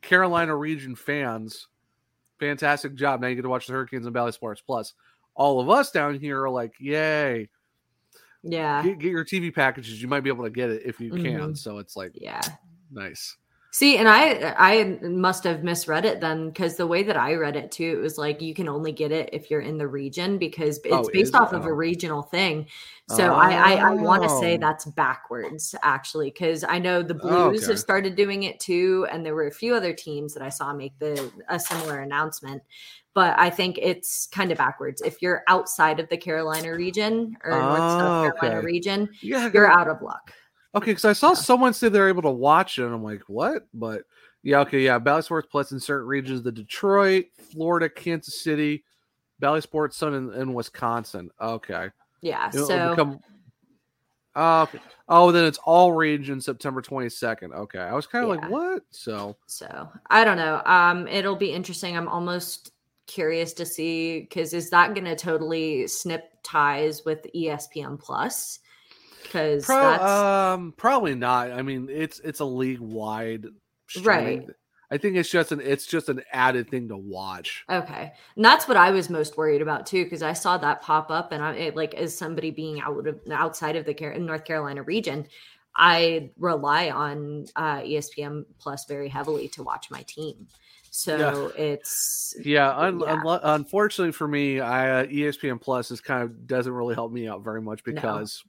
Carolina region fans, fantastic job. Now you get to watch the Hurricanes on Bally Sports Plus. All of us down here are like, yay. Yeah. Get, get your TV packages. You might be able to get it if you can. Mhm. So it's like Yeah. nice. See, and I I must have misread it then because the way that I read it too, it was like you can only get it if you're in the region because it's Oh, based it? off of Oh. a regional thing. So I I, I want to say Oh. that's backwards actually because I know the Oh, Blues okay. have started doing it too, and there were a few other teams that I saw make the a similar announcement. But I think it's kind of backwards. If you're outside of the Carolina region or North Oh, South Carolina okay. region, Yeah. you're out of luck. Okay, because I saw someone say they're able to watch it, and I'm like, what? But yeah, okay, yeah. Bally Sports Plus in certain regions, the Detroit, Florida, Kansas City, Bally Sports Sun in, in Wisconsin. Okay. Yeah. It'll so become oh, okay. oh, then it's all regions September 22nd. Okay. I was kind of Yeah. like, what? So So I don't know. Um, it'll be interesting. I'm almost curious to see because is that going to totally snip ties with ESPN Plus? Because Pro, that's um probably not. I mean, it's it's a league wide Right. I think it's just an it's just an added thing to watch. okay, and that's what I was most worried about too because I saw that pop up and I it, like as somebody being out of outside of the North Carolina region. I rely on uh, ESPN Plus very heavily to watch my team, so it's Yeah, un- Yeah. unlo- unfortunately for me, I uh, ESPN Plus is kind of doesn't really help me out very much because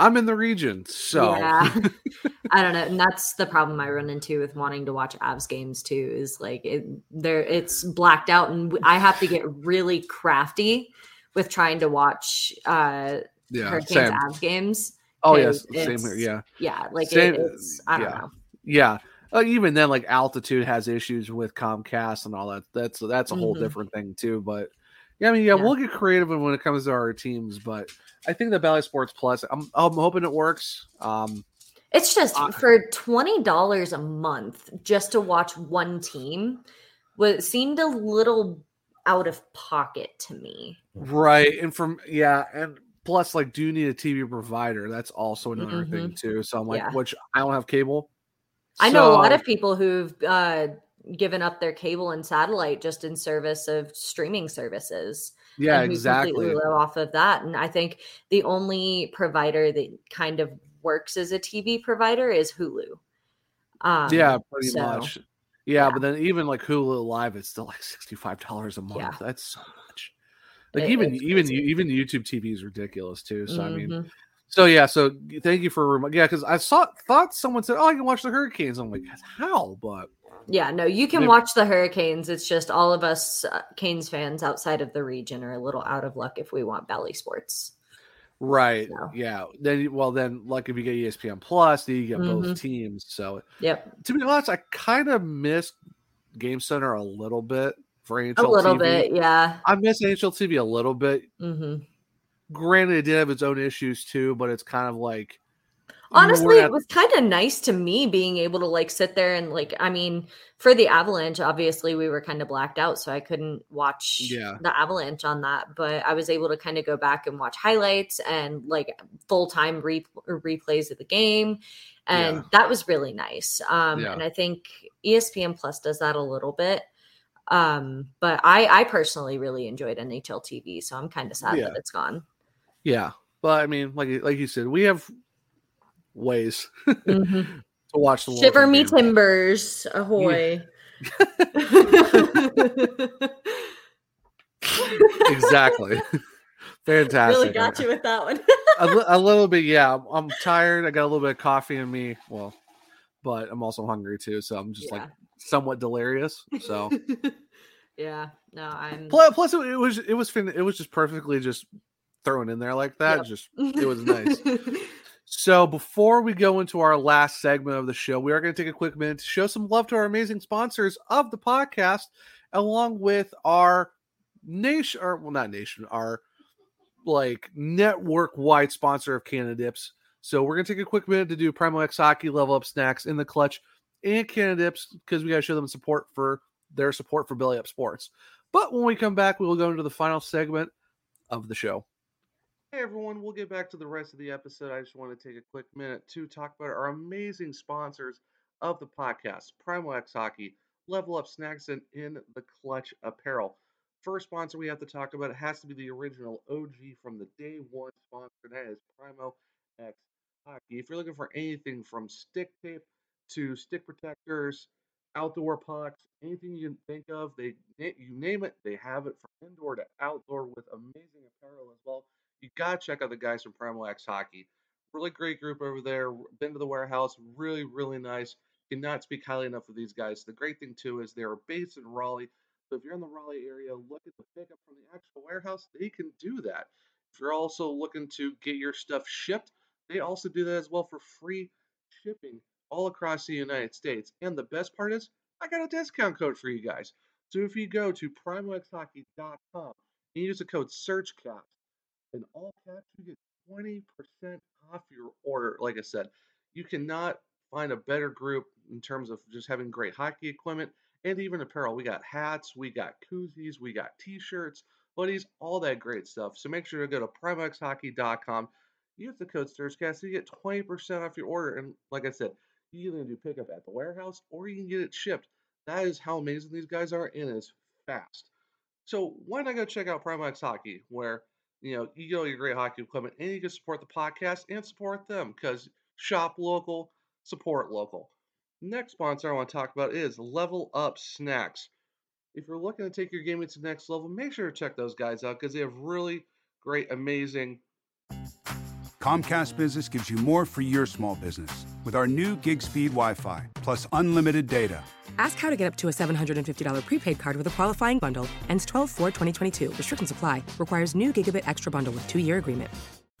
I'm in the region. So yeah i don't know and that's the problem i run into with wanting to watch avs games too is like it there it's blacked out and i have to get really crafty with trying to watch uh yeah, hurricanes same. avs games Oh yes, same here. Yeah, Yeah, like Same- it, it's I don't yeah. know. yeah. Uh, even then, like altitude has issues with Comcast and all that. That's that's a whole Mhm. different thing too. But yeah, I mean, yeah, Yeah. we'll get creative when it comes to our teams. But I think the Bally Sports Plus, I'm I'm hoping it works. Um, It's just I- for twenty dollars a month just to watch one team. What seemed a little out of pocket to me. right, and from yeah, and plus, like, do you need a TV provider? That's also another thing Mhm. too. So I'm like, Yeah. which I don't have cable. I know a lot of people who've uh, given up their cable and satellite just in service of streaming services. yeah, exactly. off of that. And I think the only provider that kind of works as a TV provider is Hulu. Um, yeah, pretty so, much. Yeah, yeah. but then even like Hulu Live, it's still like sixty five dollars a month. Yeah. That's so much. Like It- even even even YouTube TV is ridiculous too. So I mean, Mhm. so yeah, so thank you for yeah, because I saw thought someone said, "Oh, I can watch the Hurricanes." I'm like, how? But yeah, no, you can watch the Hurricanes. It's just all of us uh, Canes fans outside of the region are a little out of luck if we want Bally Sports. right, So. yeah. Then well, then like if you get ESPN Plus, then you get Mhm. both teams. So Yep, to be honest, I kind of miss Game Center a little bit for a little TV. bit, yeah. I miss NHL TV a little bit. hmm granted it did have its own issues too but it's kind of like Honestly, weren't it was kind of nice to me being able to like sit there and like, I mean, for the Avalanche, obviously we were kind of blacked out, so I couldn't watch Yeah. the Avalanche on that. But I was able to kind of go back and watch highlights and like full time re- replays of the game, and Yeah. that was really nice. Um, Yeah. And I think ESPN Plus does that a little bit. Um, but I, I personally really enjoyed NHL TV, so I'm kind of sad that it's gone. yeah but i mean like like you said we have ways Mhm. to watch the Shiver me game. timbers, ahoy! exactly fantastic really got you with that one. a, li- a little bit yeah I'm, I'm tired i got a little bit of coffee in me well but i'm also hungry too so i'm just like somewhat delirious so yeah, no, I'm. plus, plus it, it was it was fin- it was just perfectly just thrown in there like that Yep. just it was nice So before we go into our last segment of the show, we are going to take a quick minute to show some love to our amazing sponsors of the podcast, along with our nation, or well, not nation, our like network wide sponsor of Cannadips. So we're going to take a quick minute to do Primo X Hockey level up snacks in the clutch and Cannadips because we got to show them support for their support for Belly Up Sports. But when we come back, we will go into the final segment of the show. Hey everyone, we'll get back to the rest of the episode. I just want to take a quick minute to talk about our amazing sponsors of the podcast Primo X Hockey, Level Up Snacks, and In the Clutch Apparel. First sponsor we have to talk about has to be the original OG from the day one sponsor, and that is Primo X Hockey. If you're looking for anything from stick tape to stick protectors, outdoor pucks, anything you can think of, they you name it, they have it from indoor to outdoor with amazing apparel as well you gotta check out the guys from Primo X Hockey. Really great group over there. Been to the warehouse, really, really nice. Cannot speak highly enough of these guys. The great thing too is they're based in Raleigh. So if you're in the Raleigh area, look at the pickup from the actual warehouse. They can do that. If you're also looking to get your stuff shipped, they also do that as well for free shipping all across the United States. And the best part is, I got a discount code for you guys. So if you go to primoxhockey.com and use the code SURGECAST, in all caps, you get 20% off your order. Like I said, you cannot find a better group in terms of just having great hockey equipment and even apparel. We got hats, we got koozies, we got t-shirts, hoodies, all that great stuff. So make sure to go to primoxhockey.com. Use the code SURGECAST you get 20% off your order. And like I said, you can do pickup at the warehouse or you can get it shipped. That is how amazing these guys are, and it's fast. So why not go check out Primo X Hockey, where you know you get all your great hockey equipment, and you can support the podcast and support them because shop local, support local. Next sponsor I want to talk about is Level Up Snacks. If you're looking to take your gaming to the next level, make sure to check those guys out because they have really great, amazing Comcast Business gives you more for your small business with our new gig speed Wi Fi plus unlimited data. Ask how to get up to a $750 prepaid card with a qualifying bundle. Ends 12 4 2022. Restrictions apply. Requires new gigabit extra bundle with two year agreement.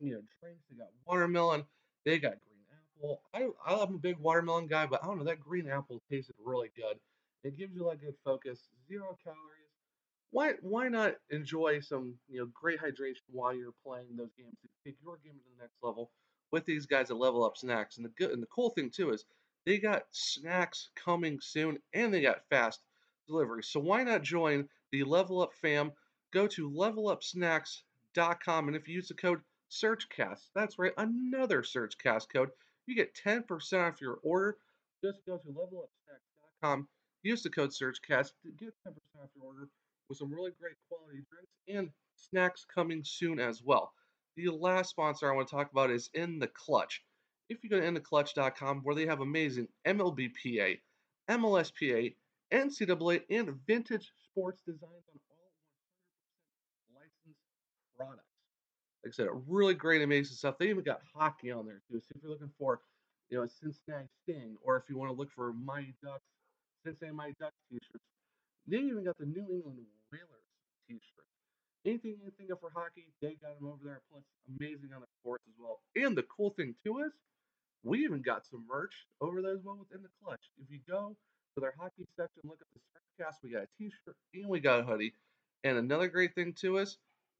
You know, drinks. They got watermelon. They got green apple. I I'm a big watermelon guy, but I don't know that green apple tasted really good. It gives you like good focus, zero calories. Why why not enjoy some you know great hydration while you're playing those games to take your game to the next level with these guys at Level Up Snacks. And the good and the cool thing too is they got snacks coming soon and they got fast delivery. So why not join the Level Up fam? Go to levelupsnacks.com and if you use the code SurgeCast, that's right, another SurgeCast code, you get 10% off your order. Just go to levelupsnacks.com, use the code SurgeCast to get 10% off your order with some really great quality drinks and snacks coming soon as well. The last sponsor I want to talk about is In the Clutch. If you go to intheclutch.com, where they have amazing MLBPA, MLSPA, NCAA, and vintage sports designs on all 100% licensed products. Like I said, really great, amazing stuff. They even got hockey on there too. So if you're looking for, you know, a Cincinnati Sting, or if you want to look for Mighty Ducks, Cincinnati Mighty Ducks t-shirts, they even got the New England Whalers t-shirts. Anything you think of for hockey, they got them over there. Plus, amazing on the courts as well. And the cool thing too is, we even got some merch over there as well within the clutch. If you go to their hockey section, look at the SurgeCast, we got a t-shirt and we got a hoodie. And another great thing too is,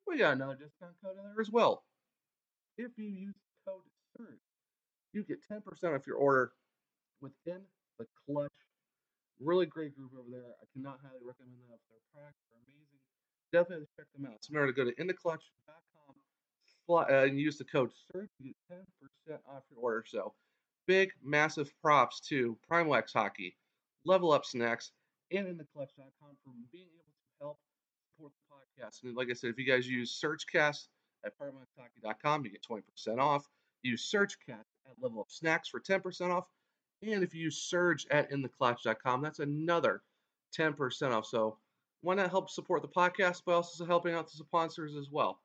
we got another discount code in there as well. If you use code SURGE, you get 10% off your order within the clutch. Really great group over there. I cannot highly recommend them. Their products are amazing. Definitely check them out. So remember to go to intheclutch.com uh, and use the code SURGE to get 10% off your order. So big, massive props to Primo X Hockey, Level Up Snacks, and intheclutch.com for being able support the podcast. And like I said, if you guys use SurgeCast at PrimoXHockey.com, you get 20% off. Use SurgeCast at Level Up Snacks for 10% off. And if you use Surge at InTheClutch.com, that's another 10% off. So why not help support the podcast by also helping out the sponsors as well?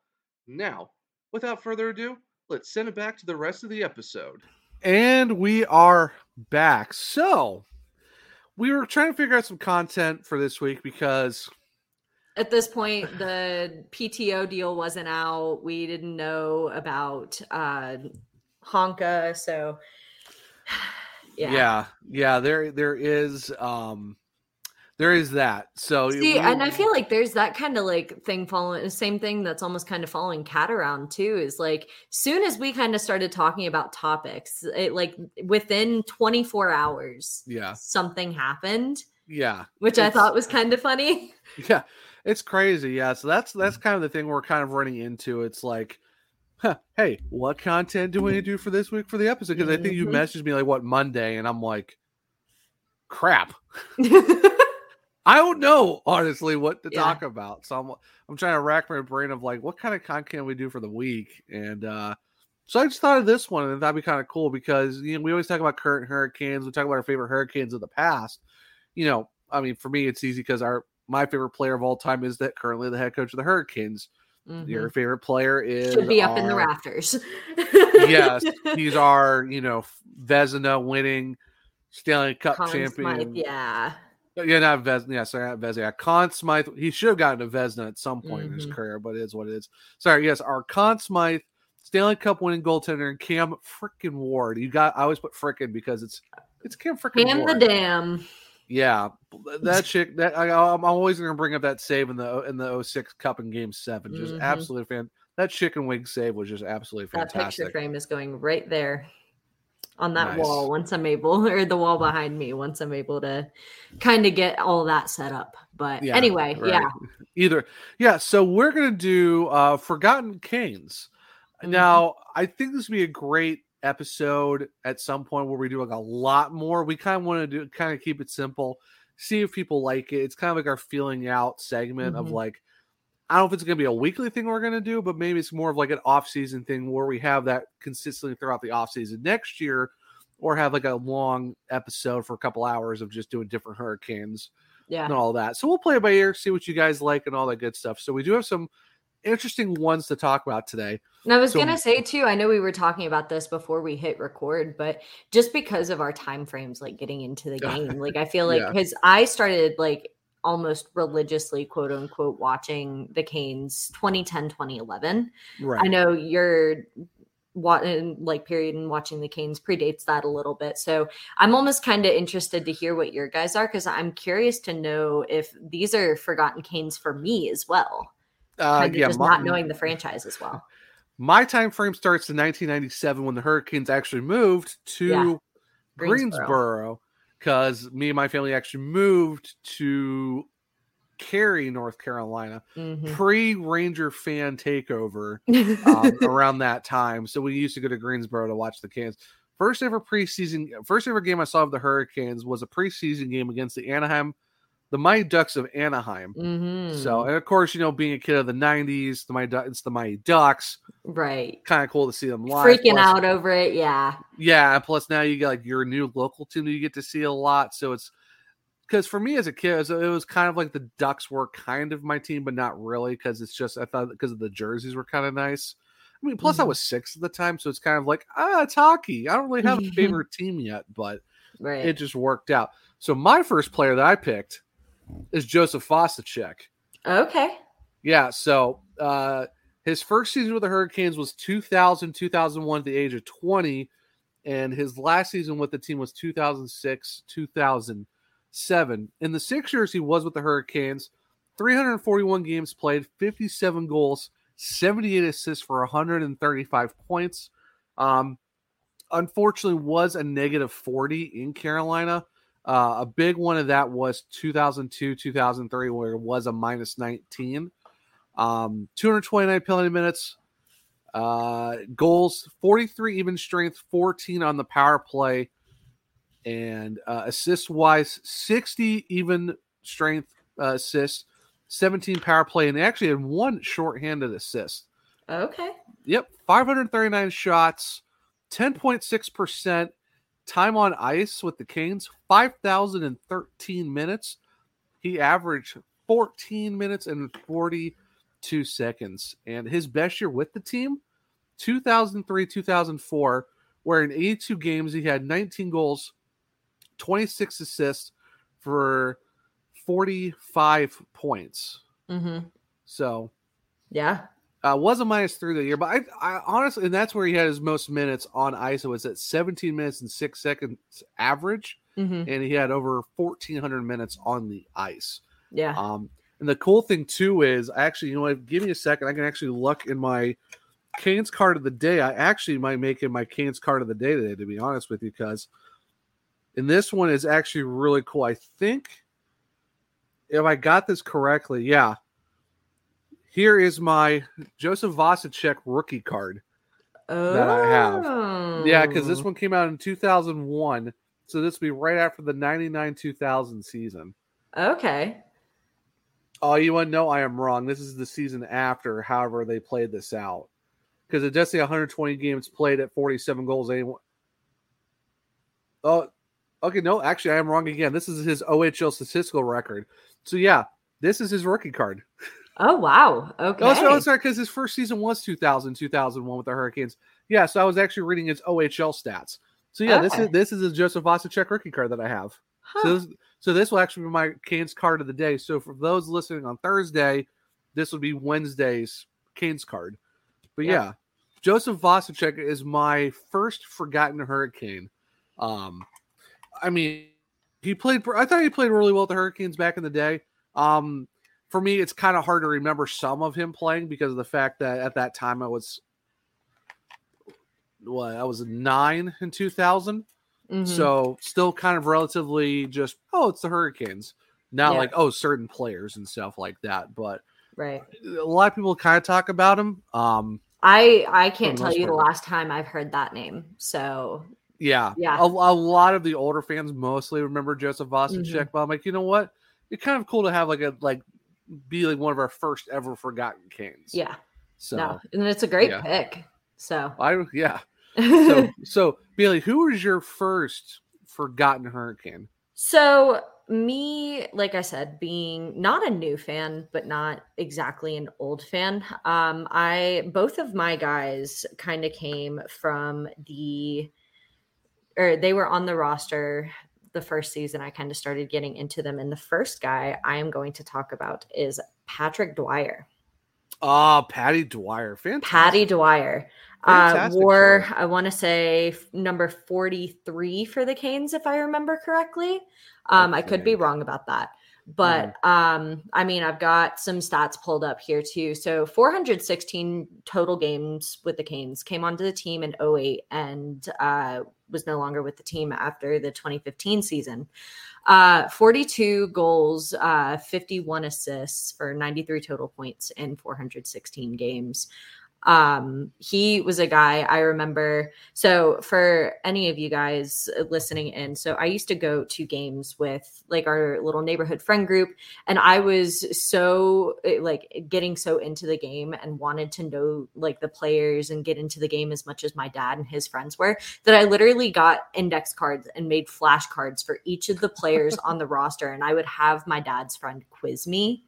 Now, without further ado, let's send it back to the rest of the episode. And we are back. So we were trying to figure out some content for this week because At this point, the PTO deal wasn't out. We didn't know about uh Honka, so yeah. yeah. yeah, there there is um there is that. So See, and I feel like there's that kind of like thing following the same thing that's almost kind of following cat around too. Is like soon as we kind of started talking about topics, it like within 24 hours, yeah, something happened, yeah, which I thought was kind of funny. Yeah, it's crazy. Yeah, so that's that's kind of the thing we're kind of running into. It's like, huh, hey, what content do we do for this week for the episode? Because I think you Mhm. messaged me like what Monday, and I'm like, crap. I don't know honestly what to Yeah. talk about. So I'm I'm trying to rack my brain of like what kind of content can we do for the week, and uh so I just thought of this one, and that'd be kind of cool because you know we always talk about current hurricanes. We talk about our favorite hurricanes of the past. You know, I mean, for me, it's easy because our my favorite player of all time is that currently the head coach of the Hurricanes. Your Mhm. favorite player is Should be up in the rafters. yes, he's our you know Vezina winning Stanley Cup Conn champion. Smythe, yeah. Yeah, not Vezina. Yeah, sorry, not Vezina. Yeah, Conn Smythe. He should have gotten a Vezina at some point in his Mhm. career, but it is what it is. Sorry, yes, our Conn Smythe, Stanley Cup winning goaltender, and Cam frickin' Ward. You got. I always put frickin' because it's it's Cam frickin' Ham the Ward. Yeah, that chick. That I, I'm always going to bring up that save in the in the 06 Cup in Game Seven. Just Mhm. absolutely fan. That chicken wing save was just absolutely fantastic. That picture frame is going right there on that Nice. wall once I'm able, or the wall behind me once I'm able to kind of get all that set up. But Yeah, anyway, right. yeah. Either yeah. So we're gonna do uh Forgotten Canes. Mm-hmm. Now I think this would be a great episode at some point where we do like a lot more. We kind of want to do kind of keep it simple, see if people like it. It's kind of like our feeling out segment of Mhm. like. I don't know if it's going to be a weekly thing we're going to do, but maybe it's more of like an off season thing where we have that consistently throughout the off season next year, or have like a long episode for a couple hours of just doing different hurricanes Yeah. and all that. So we'll play it by ear, see what you guys like, and all that good stuff. So we do have some interesting ones to talk about today. And I was So- gonna say too, I know we were talking about this before we hit record, but just because of our time frames, like getting into the game, like I feel like Yeah. because I started like almost religiously, quote unquote, watching the Canes 2010, 2011. Right. I know your what like period and watching the Canes predates that a little bit. So I'm almost kind of interested to hear what your guys are because I'm curious to know if these are forgotten Canes for me as well. Uh, yeah, just my, not knowing the franchise as well. my time frame starts in 1997 when the Hurricanes actually moved to Yeah. Greensboro because me and my family actually moved to Cary, North Carolina, Mhm. pre Ranger fan takeover um, around that time. So we used to go to Greensboro to watch the Cans. First ever preseason, first ever game I saw of the Hurricanes was a preseason game against the Anaheim, the Mighty Ducks of Anaheim. Mhm. So, and of course, you know, being a kid of the '90s, the Mighty, it's the Mighty Ducks. right. Kind of cool to see them live. Freaking Plus- out over it. Yeah. yeah, and plus now you got like your new local team that you get to see a lot. So it's because for me as a kid, it was, it was kind of like the Ducks were kind of my team, but not really because it's just I thought because of the jerseys were kind of nice. I mean, plus I Mhm. was six at the time, so it's kind of like ah, it's hockey. I don't really have a favorite team yet, but Right. it just worked out. So my first player that I picked is Joseph Vasicek. okay. Yeah, so uh his first season with the Hurricanes was 2000 2001 at the age of 20 and his last season with the team was 2006 2007. In the 6 years he was with the Hurricanes, 341 games played, 57 goals, 78 assists for 135 points. Um unfortunately was a negative 40 in Carolina. Uh, a big one of that was 2002, 2003, where it was a minus 19. Um, 229 penalty minutes, uh, goals, 43 even strength, 14 on the power play, and uh, assist wise, 60 even strength uh, assists, 17 power play, and they actually had one shorthanded assist. Okay. Yep, 539 shots, 10.6% time on ice with the Canes, 5,013 minutes. He averaged 14 minutes and 42 seconds. And his best year with the team, 2003 2004, where in 82 games he had 19 goals, 26 assists for 45 points. Mm-hmm. So Yeah. Uh, was a minus three the year, but I, I honestly, and that's where he had his most minutes on ice. It was at 17 minutes and six seconds average, Mhm. and he had over 1,400 minutes on the ice. Yeah. Um, and the cool thing too is, actually, you know what? Give me a second. I can actually look in my Canes card of the day. I actually might make it my Canes card of the day today, to be honest with you, because and this one is actually really cool. I think if I got this correctly, yeah. Here is my Joseph Vasicek rookie card that I have. Yeah, because this Oh. one came out in 2001. So this will be right after the 99 2000 season. Okay. Oh, you want to know? I am wrong. This is the season after, however, they played this out. Because it does say 120 games played at 47 goals. Anyone? Oh, okay. No, actually, I am wrong again. This is his OHL statistical record. So, yeah, this is his rookie card. Oh wow. Okay. Oh, so, sorry, because his first season was 2000, 2001 with the Hurricanes. Yeah, so I was actually reading his OHL stats. So, yeah, this is this is a Joseph Vasicek rookie card that I have. Huh. So, this, so this will actually be my Canes card of the day. So for those listening on Thursday, this will be Wednesday's Canes card. But Yeah. yeah, Joseph Vasicek is my first forgotten Hurricane. Um, I mean, he played. I thought he played really well with the Hurricanes back in the day. Um, for me, it's kind of hard to remember some of him playing because of the fact that at that time I was what I was nine in two thousand. Mhm. So still kind of relatively just oh it's the Hurricanes. Not Yeah. like oh certain players and stuff like that. But right. a lot of people kind of talk about him. Um I I can't tell you the last time I've heard that name. So yeah. Yeah. A, a lot of the older fans mostly remember Joseph Vasicek, Mhm. but I'm like, you know what? It's kind of cool to have like a like be like one of our first ever forgotten Canes. Yeah. So no, and it's a great yeah. pick. So I yeah. So so Bailey, who was your first forgotten hurricane? So, me, like I said, being not a new fan, but not exactly an old fan. Um, I both of my guys kind of came from the, or they were on the roster the first season. I kind of started getting into them, and the first guy I am going to talk about is Patrick Dwyer. Oh, Patty Dwyer, fantastic. Patty Dwyer. Uh, wore. I want to say number 43 for the Canes, if I remember correctly. Um, I could be wrong about that. But um, I mean, I've got some stats pulled up here too. So 416 total games with the Canes came onto the team in 08 and uh, was no longer with the team after the 2015 season. Uh, 42 goals, uh, 51 assists for 93 total points in 416 games. Um, he was a guy I remember. So, for any of you guys listening in, so I used to go to games with like our little neighborhood friend group, and I was so eh, like getting so into the game and wanted to know like the players and get into the game as much as my dad and his friends were that I literally got index cards and made flashcards for each of the players on the roster, and I would have my dad's friend quiz me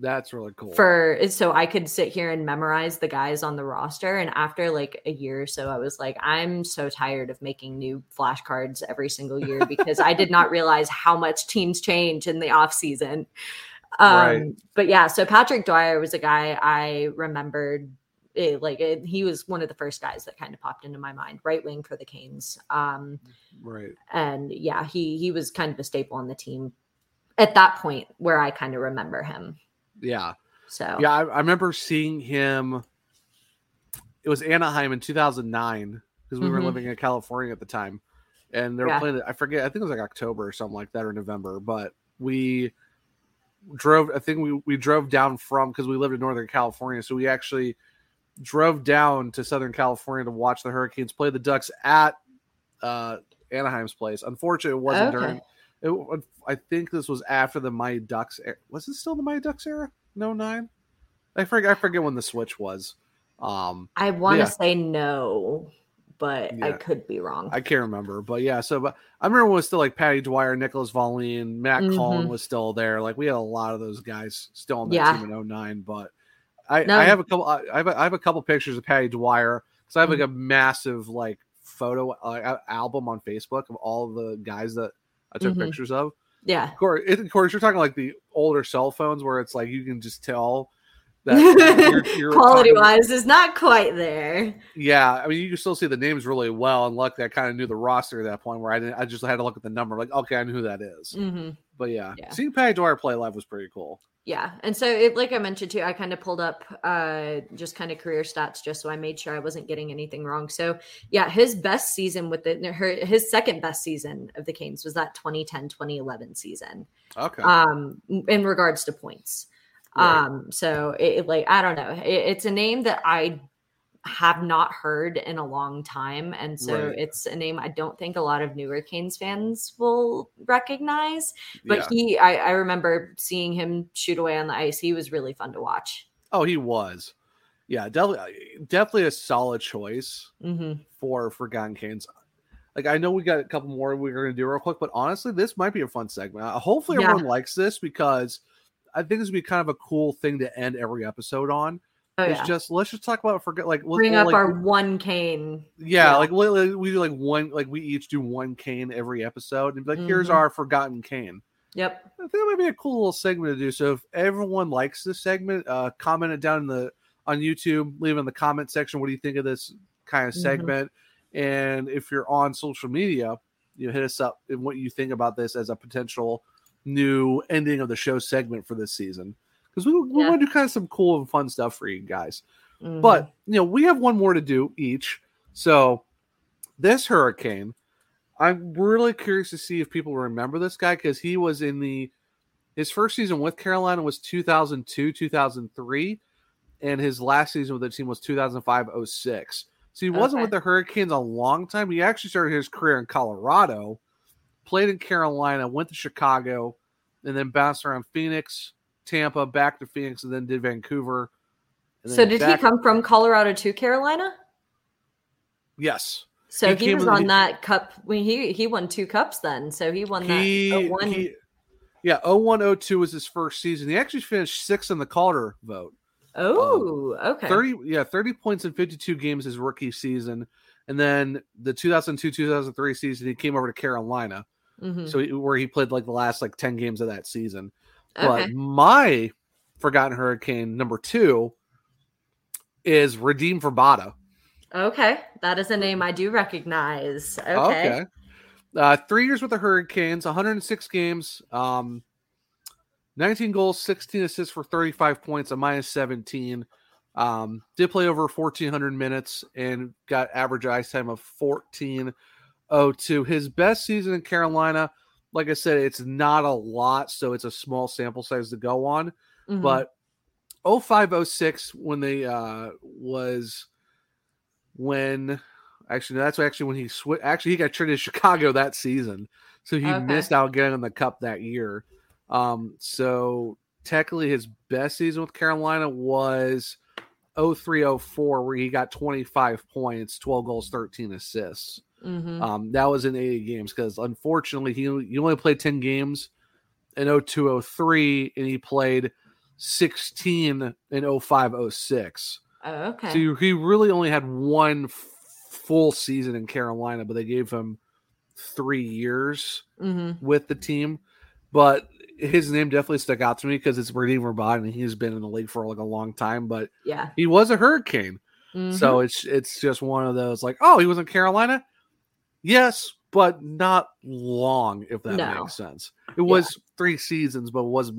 That's really cool. for so I could sit here and memorize the guys on the roster. And after like a year or so, I was like, I'm so tired of making new flashcards every single year because I did not realize how much teams change in the off season. Um, Right. But yeah, so Patrick Dwyer was a guy I remembered. It, like it, he was one of the first guys that kind of popped into my mind, right wing for the Canes. Um, right. and yeah, he he was kind of a staple on the team at that point where I kind of remember him. Yeah. So Yeah, I, I remember seeing him. It was Anaheim in 2009 because we were Mhm. living in California at the time, and they were Yeah. playing. I forget. I think it was like October or something like that, or November. But we drove. I think we we drove down from because we lived in Northern California, so we actually drove down to Southern California to watch the Hurricanes play the Ducks at uh, Anaheim's place. Unfortunately, it wasn't Okay. during. It, I think this was after the Mighty Ducks. Era. Was it still the Mighty Ducks era? No nine. I forget. I forget when the switch was. Um, I want to yeah. say no, but I could be wrong. I can't remember, but yeah. So, but I remember when it was still like Patty Dwyer, Nicholas Wallin, Matt Cullen Mhm. was still there. Like we had a lot of those guys still on that Yeah. team in 09. But I, No. I have a couple. I I have a, I have a couple pictures of Patty Dwyer because I have Mm-hmm. like a massive like photo uh, album on Facebook of all the guys that I took Mhm. pictures of. yeah. Of course, it, of course, you're talking like the older cell phones where it's like you can just tell that you're, you're quality wise is not quite there. yeah, I mean, you can still see the names really well, and luckily, I kind of knew the roster at that point where I didn't. I just had to look at the number, like, okay, I knew who that is. hmm But yeah, Yeah. seeing Patty Dwyer play live was pretty cool. Yeah. And so, it, like I mentioned too, I kind of pulled up uh, just kind of career stats just so I made sure I wasn't getting anything wrong. So, yeah, his best season with the, her, his second best season of the Canes was that 2010 2011 season. Okay, um in regards to points Right. um so it, it, like i don't know it, it's a name that i have not heard in a long time and so Right. it's a name i don't think a lot of newer canes fans will recognize but Yeah. he I, I remember seeing him shoot away on the ice he was really fun to watch oh, he was. Yeah, definitely, definitely a solid choice hmm for Forgotten Canes. Like I know we got a couple more we're going to do real quick, but honestly, this might be a fun segment. Uh, hopefully, Yeah. everyone likes this because I think this would be kind of a cool thing to end every episode on. Oh It's yeah just let's just talk about forget like bring up like, our one cane Yeah, Yeah. like li- li- we do like one, like we each do one cane every episode, and be like, here's Mhm. our forgotten cane. yep I think that might be a cool little segment to do. So if everyone likes this segment, uh, comment it down in the on YouTube, leave in the comment section. What do you think of this kind of Mhm. segment? And if you're on social media, you know, hit us up and what you think about this as a potential new ending of the show segment for this season. Because we, we Yeah. want to do kind of some cool and fun stuff for you guys. Mhm. But you know, we have one more to do each. So this hurricane, I'm really curious to see if people remember this guy because he was in the his first season with Carolina was 2002, 2003, and his last season with the team was 2005, 06. So he wasn't Okay. with the Hurricanes a long time. He actually started his career in Colorado, played in Carolina, went to Chicago, and then bounced around Phoenix, Tampa, back to Phoenix, and then did Vancouver. So did he come from Colorado to Carolina? Yes. So He he, came was on he- that cup. When he he won two cups then. So he won that He, oh, one. he- yeah, 01 02 was his first season. He actually finished sixth in the Calder vote. oh, okay. 30 yeah 30 points in 52 games his rookie season and then the 2002-2003 season he came over to carolina Mhm. so he, where he played like the last like 10 games of that season but my forgotten hurricane number two is Radim Vrbata Okay, that is a name I do recognize. Okay. okay. Uh three years with the hurricanes 106 games um 19 goals 16 assists for 35 points a minus 17 um did play over 1400 minutes and got average ice time of 1402 his best season in carolina like i said it's not a lot so it's a small sample size to go on Mhm. but 0506 when they uh was when actually that's actually when he switched actually he got traded to chicago that season so he Okay. missed out getting on the cup that year um so technically his best season with carolina was 0304 where he got 25 points 12 goals 13 assists Mhm. um, that was in 80 games because unfortunately he, he only played 10 games in 0203 and he played 16 in 0506. Oh, okay. So he- really only had one f- full season in Carolina, but they gave him three years Mhm. with the team. But his name definitely stuck out to me because it's Radim Vrbata and he's been in the league for like a long time, but Yeah. he was a hurricane. Mm-hmm. So it's it's just one of those like, oh, he was in Carolina? Yes, but not long, if that No. makes sense. It was three seasons, but was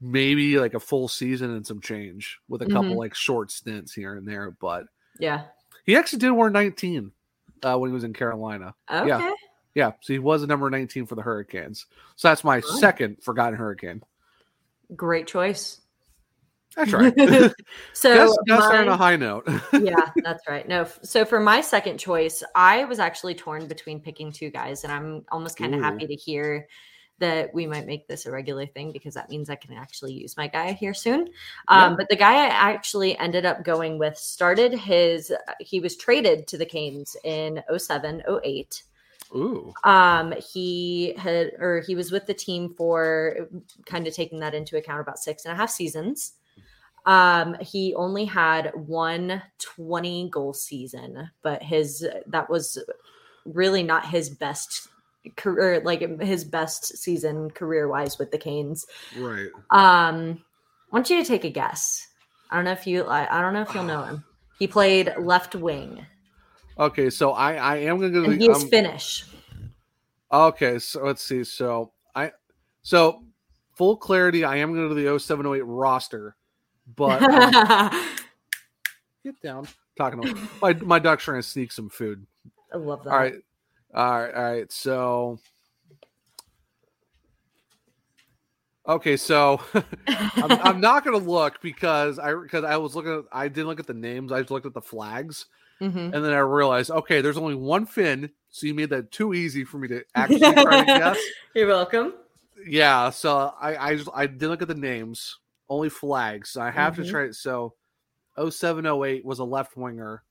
maybe like a full season and some change with a couple Mhm. like short stints here and there. But yeah. he actually did wear 19 uh, when he was in Carolina. Okay. Yeah. Yeah. So he was a number 19 for the Hurricanes. So that's my second forgotten Hurricane. Great choice. That's right. So guess on a high note. yeah, that's right. No, so for my second choice, I was actually torn between picking two guys, and I'm almost kind of happy to hear that we might make this a regular thing because that means I can actually use my guy here soon. Um, Yeah. But the guy I actually ended up going with started his, he was traded to the Canes in 07, 08. Ooh. Um, he had, or he was with the team for kind of taking that into account about six and a half seasons. Um, he only had one 20 goal season, but his, that was really not his best career, like his best season career wise with the Canes. Right. Um, I want you to take a guess. I don't know if you, I, I don't know if you'll know him. He played left wing Okay, so I I am gonna go. and he is um, Finnish. Okay, so let's see. So I so full clarity, I am going to the 0708 roster, but um, get down. Talking to my my duck's trying to sneak some food. I love that. All right, all right, all right. So okay, so I'm, I'm not going to look because I because I was looking. At, I didn't look at the names. I just looked at the flags. Mhm. And then I realized, okay, there's only one Finn, so you made that too easy for me to actually try to guess. You're welcome. Yeah, so I I just I didn't look at the names, only flags. So I have Mhm. to try it. So 0708 was a left winger.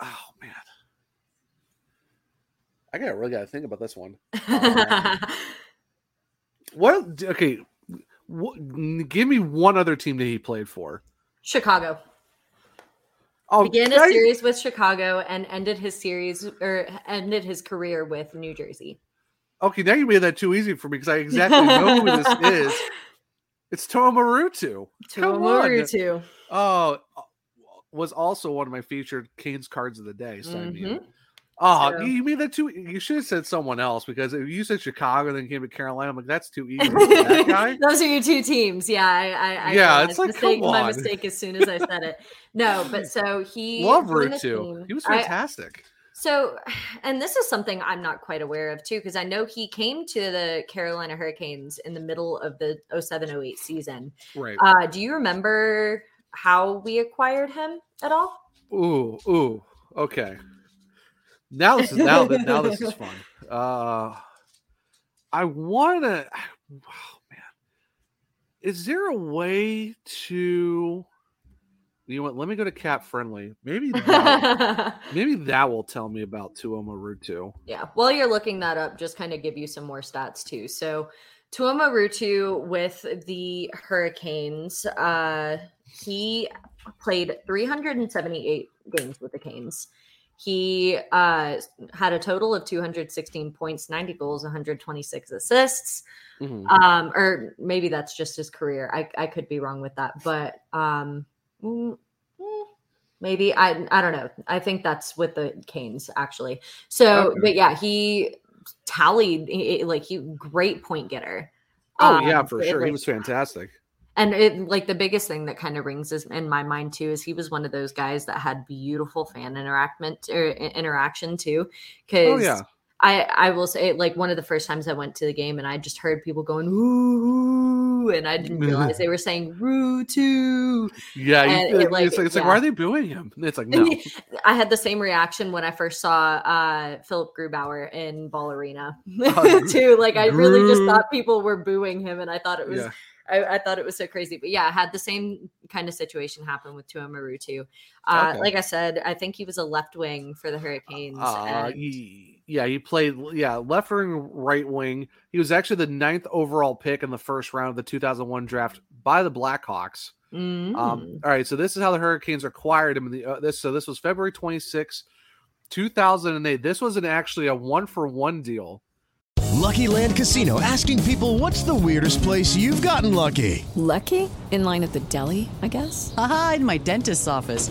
Oh man. I gotta really gotta think about this one. Um, what okay, what, give me one other team that he played for. Chicago. Oh, Began a I- series with Chicago and ended his series or ended his career with New Jersey. Okay, now you made that too easy for me because I exactly know who this is. It's Tuomo Ruutu. Tomarutu. Oh, uh, was also one of my featured Canes cards of the day. So I mean, oh, So- you mean that too? You should have said someone else because if you said Chicago, then came to Carolina. I'm like, that's too easy. that guy. Those are your two teams. Yeah, I, I, I Yeah, it's like, mistake, my mistake as soon as I said it. No, but so he Love Ruutu. He was I- fantastic. So, and this is something I'm not quite aware of too, because I know he came to the Carolina Hurricanes in the middle of the 07 08 season. right. Uh, do you remember how we acquired him at all? Ooh, ooh. Okay. Now this is now that now this is fun. Uh I wanna oh man. is there a way to you know what? Let me go to Cap Friendly. Maybe that, maybe that will tell me about Tuomo Ruutu. Yeah. While you're looking that up, just kind of give you some more stats too. So Tuomo Ruutu with the Hurricanes, uh, he played 378 games with the Canes. He uh, had a total of 216 points, 90 goals, 126 assists. Mhm. Um, or maybe that's just his career. I, I could be wrong with that, but um, Mm, mm. maybe I I don't know. I think that's with the Canes actually. So, Okay. but yeah, he tallied he- like he great point getter. Oh Um, yeah, for sure. He was fantastic. and it like the biggest thing that kind of rings is in my mind too is he was one of those guys that had beautiful fan interaction or er, interaction too. Because Oh yeah. I I will say like one of the first times I went to the game and I just heard people going ooh, and I didn't realize they were saying roo too. Yeah, And it, like, it's like, it's like why are they booing him? It's like no. I had the same reaction when I first saw uh Philipp Grubauer in Ball Arena Oh, too. Like I really just thought people were booing him and I thought it was Yeah. I, I thought it was so crazy. But yeah, I had the same kind of situation happen with Tuomo Ruutu. Uh Okay. like I said, I think he was a left wing for the Hurricanes. Uh, and- yeah, he played yeah left wing, right wing. He was actually the ninth overall pick in the first round of the 2001 draft by the Blackhawks. Mm. Um, all right, so this is how the Hurricanes acquired him. In the uh, this so this was February 26, 2008. This was an actually a one for one deal. Lucky Land Casino asking people what's the weirdest place you've gotten lucky? Lucky? In line at the deli, I guess? Aha, in my dentist's office.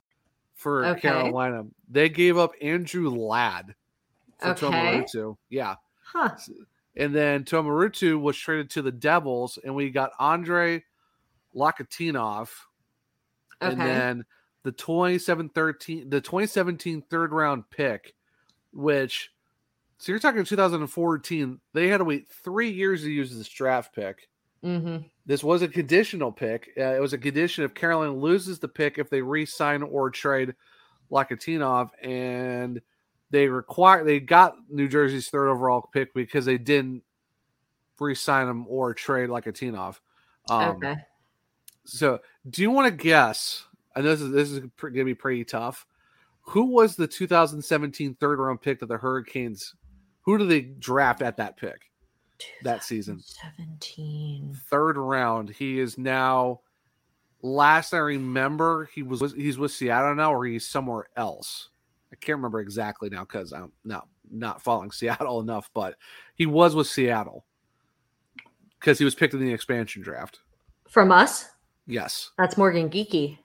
For Okay. Carolina. They gave up Andrew Ladd for Okay. Tuomo Ruutu. Yeah. Huh. And then Tuomo Ruutu was traded to the Devils, and we got Andrei Loktionov. And then the 2713 the 2017 third round pick, which so you're talking 2014, they had to wait three years to use this draft pick. Mm-hmm. This was a conditional pick. Uh, it was a condition if Carolina loses the pick if they re-sign or trade Loktionov, and they require they got New Jersey's third overall pick because they didn't re-sign him or trade Loktionov. Um, okay. So, do you want to guess? I know this is this is going to be pretty tough. Who was the 2017 third round pick of the Hurricanes? Who did they draft at that pick that season? 17. third round. He is now last I remember he was he's with Seattle now or he's somewhere else. I can't remember exactly now because I'm not not following Seattle enough, but he was with Seattle because he was picked in the expansion draft. From us? Yes. That's Morgan Geekie.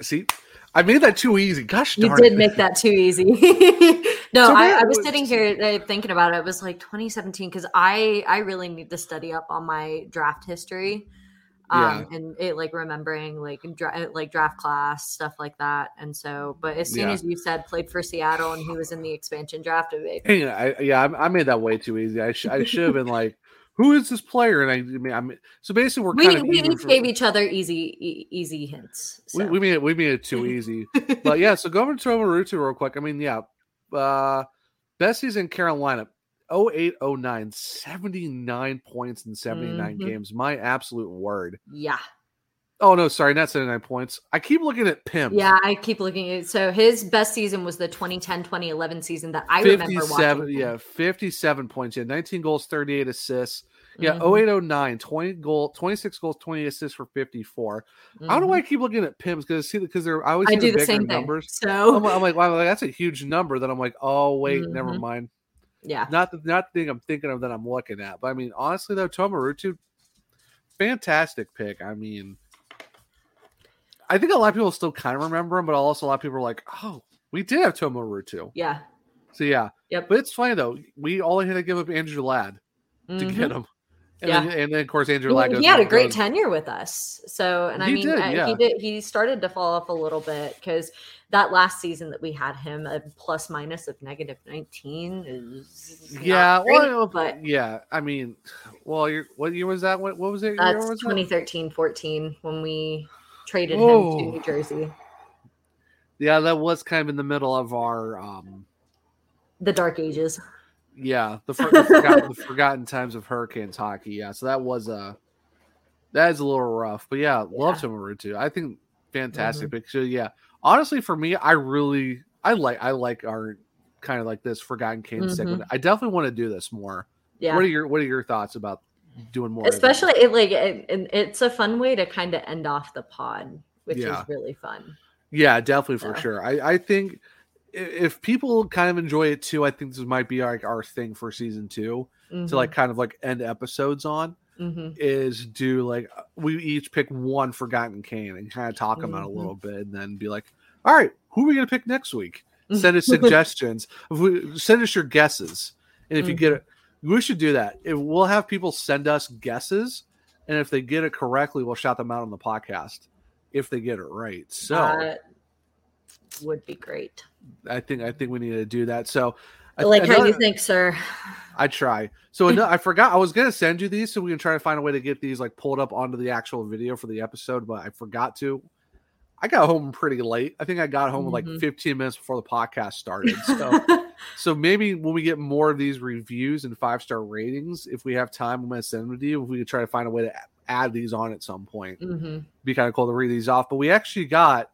See, I made that too easy. Gosh You did it. make that too easy. no, So I, I was was- sitting here uh, thinking about it. It was like 2017 because I I really need to study up on my draft history. Um, and it like remembering like dra- like draft class stuff like that, and so. But as soon Yeah. as you said played for Seattle and he was in the expansion draft, of it, Hey, I, yeah, I, I made that way too easy. I, sh- I should have been like, "Who is this player?" And I, I mean, I'm so basically we're we kind of we each gave each other easy e- easy hints. We, so. we made it we made it too easy. but yeah, so going to Marutu real quick. I mean, yeah. Uh best season in Carolina. 08 09 79 points in 79 Mhm. games. My absolute word. yeah. Oh no, sorry, not 79 points. I keep looking at Pim. Yeah, I keep looking at so his best season was the 2010-2011 season that I remember 57 watching. yeah, 57 points. Yeah, 19 goals, 38 assists. Yeah, Mhm. 0809, 20 goal, 26 goals, 20 assists for 54. I don't know why I keep looking at Pims because see because they're I always Mm-hmm. I do the bigger same thing. numbers. So- I'm, I'm like, wow, that's a huge number. Then I'm like, oh wait, never Mhm. mind. Yeah. Not the not the thing I'm thinking of that I'm looking at. But I mean, honestly though, Tuomo Ruutu, fantastic pick. I mean, I think a lot of people still kind of remember him, but also a lot of people are like, oh, we did have Tuomo Ruutu. Yeah. So yeah. Yep. But it's funny though. We all had to give up Andrew Ladd to Mhm. get him. And, Yeah. then, and then of course Andrew He- he had a great goes- tenure with us. So, and I mean, did, yeah. he did. He started to fall off a little bit because that last season that we had him a plus minus of negative nineteen is not Yeah, great, well, but yeah. I mean, well, you're, what year was that? What, what was it? that's was that? 2013 14 when we traded him Oh. to New Jersey. Yeah, that was kind of in the middle of our um The Dark Ages. Yeah, the, for, the, forgotten, the forgotten times of Hurricanes hockey. Yeah, so that was a that is a little rough. But yeah, love Tuomo Ruutu. I think fantastic Mm-hmm. picture. Yeah. Honestly, for me, I really I like I like our kind of like this forgotten Canes Mhm. segment. I definitely want to do this more. Yeah. What are your what are your thoughts about doing more? Especially it, like it, it- it's a fun way to kind of end off the pod, which Yeah. is really fun. Yeah, definitely for Yeah. sure. I, I think if people kind of enjoy it too, I think this might be like our thing for season 2 Mhm. to like kind of like end episodes on Mhm. is do like we each pick one forgotten cane and kind of talk them out a little bit and then be like, all right, who are we gonna pick next week? Send us suggestions. If we, send us your guesses, and if you get it, we should do that. If we'll have people send us guesses, and if they get it correctly, we'll shout them out on the podcast. If they get it right, so That would be great. I think I think we need to do that. So, I like how you think, sir. I try. So ano- I forgot I was gonna send you these so we can try to find a way to get these like pulled up onto the actual video for the episode, but I forgot to. I got home pretty late. I think I got home like Mhm. 15 minutes before the podcast started. So so maybe when we get more of these reviews and five star ratings, if we have time, I'm gonna send them to you. If we could try to find a way to add these on at some point, hmm be kind of cool to read these off. But we actually got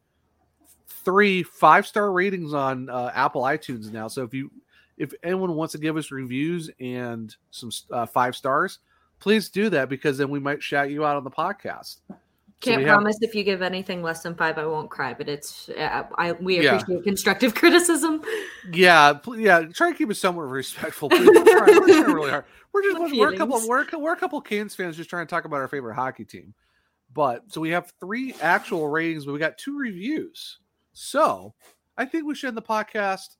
three five star ratings on uh, Apple iTunes now. So if you if anyone wants to give us reviews and some uh, five stars, please do that because then we might shout you out on the podcast. Can't have- promise if you give anything less than five, I won't cry. But it's uh, I we Yeah. appreciate constructive criticism. Yeah, yeah. Try to keep it somewhat respectful. Please. We're, trying, we're trying really hard. We're just we're a couple we're, we're a couple Canes fans just trying to talk about our favorite hockey team. But so we have three actual ratings, but we got two reviews. So I think we should end the podcast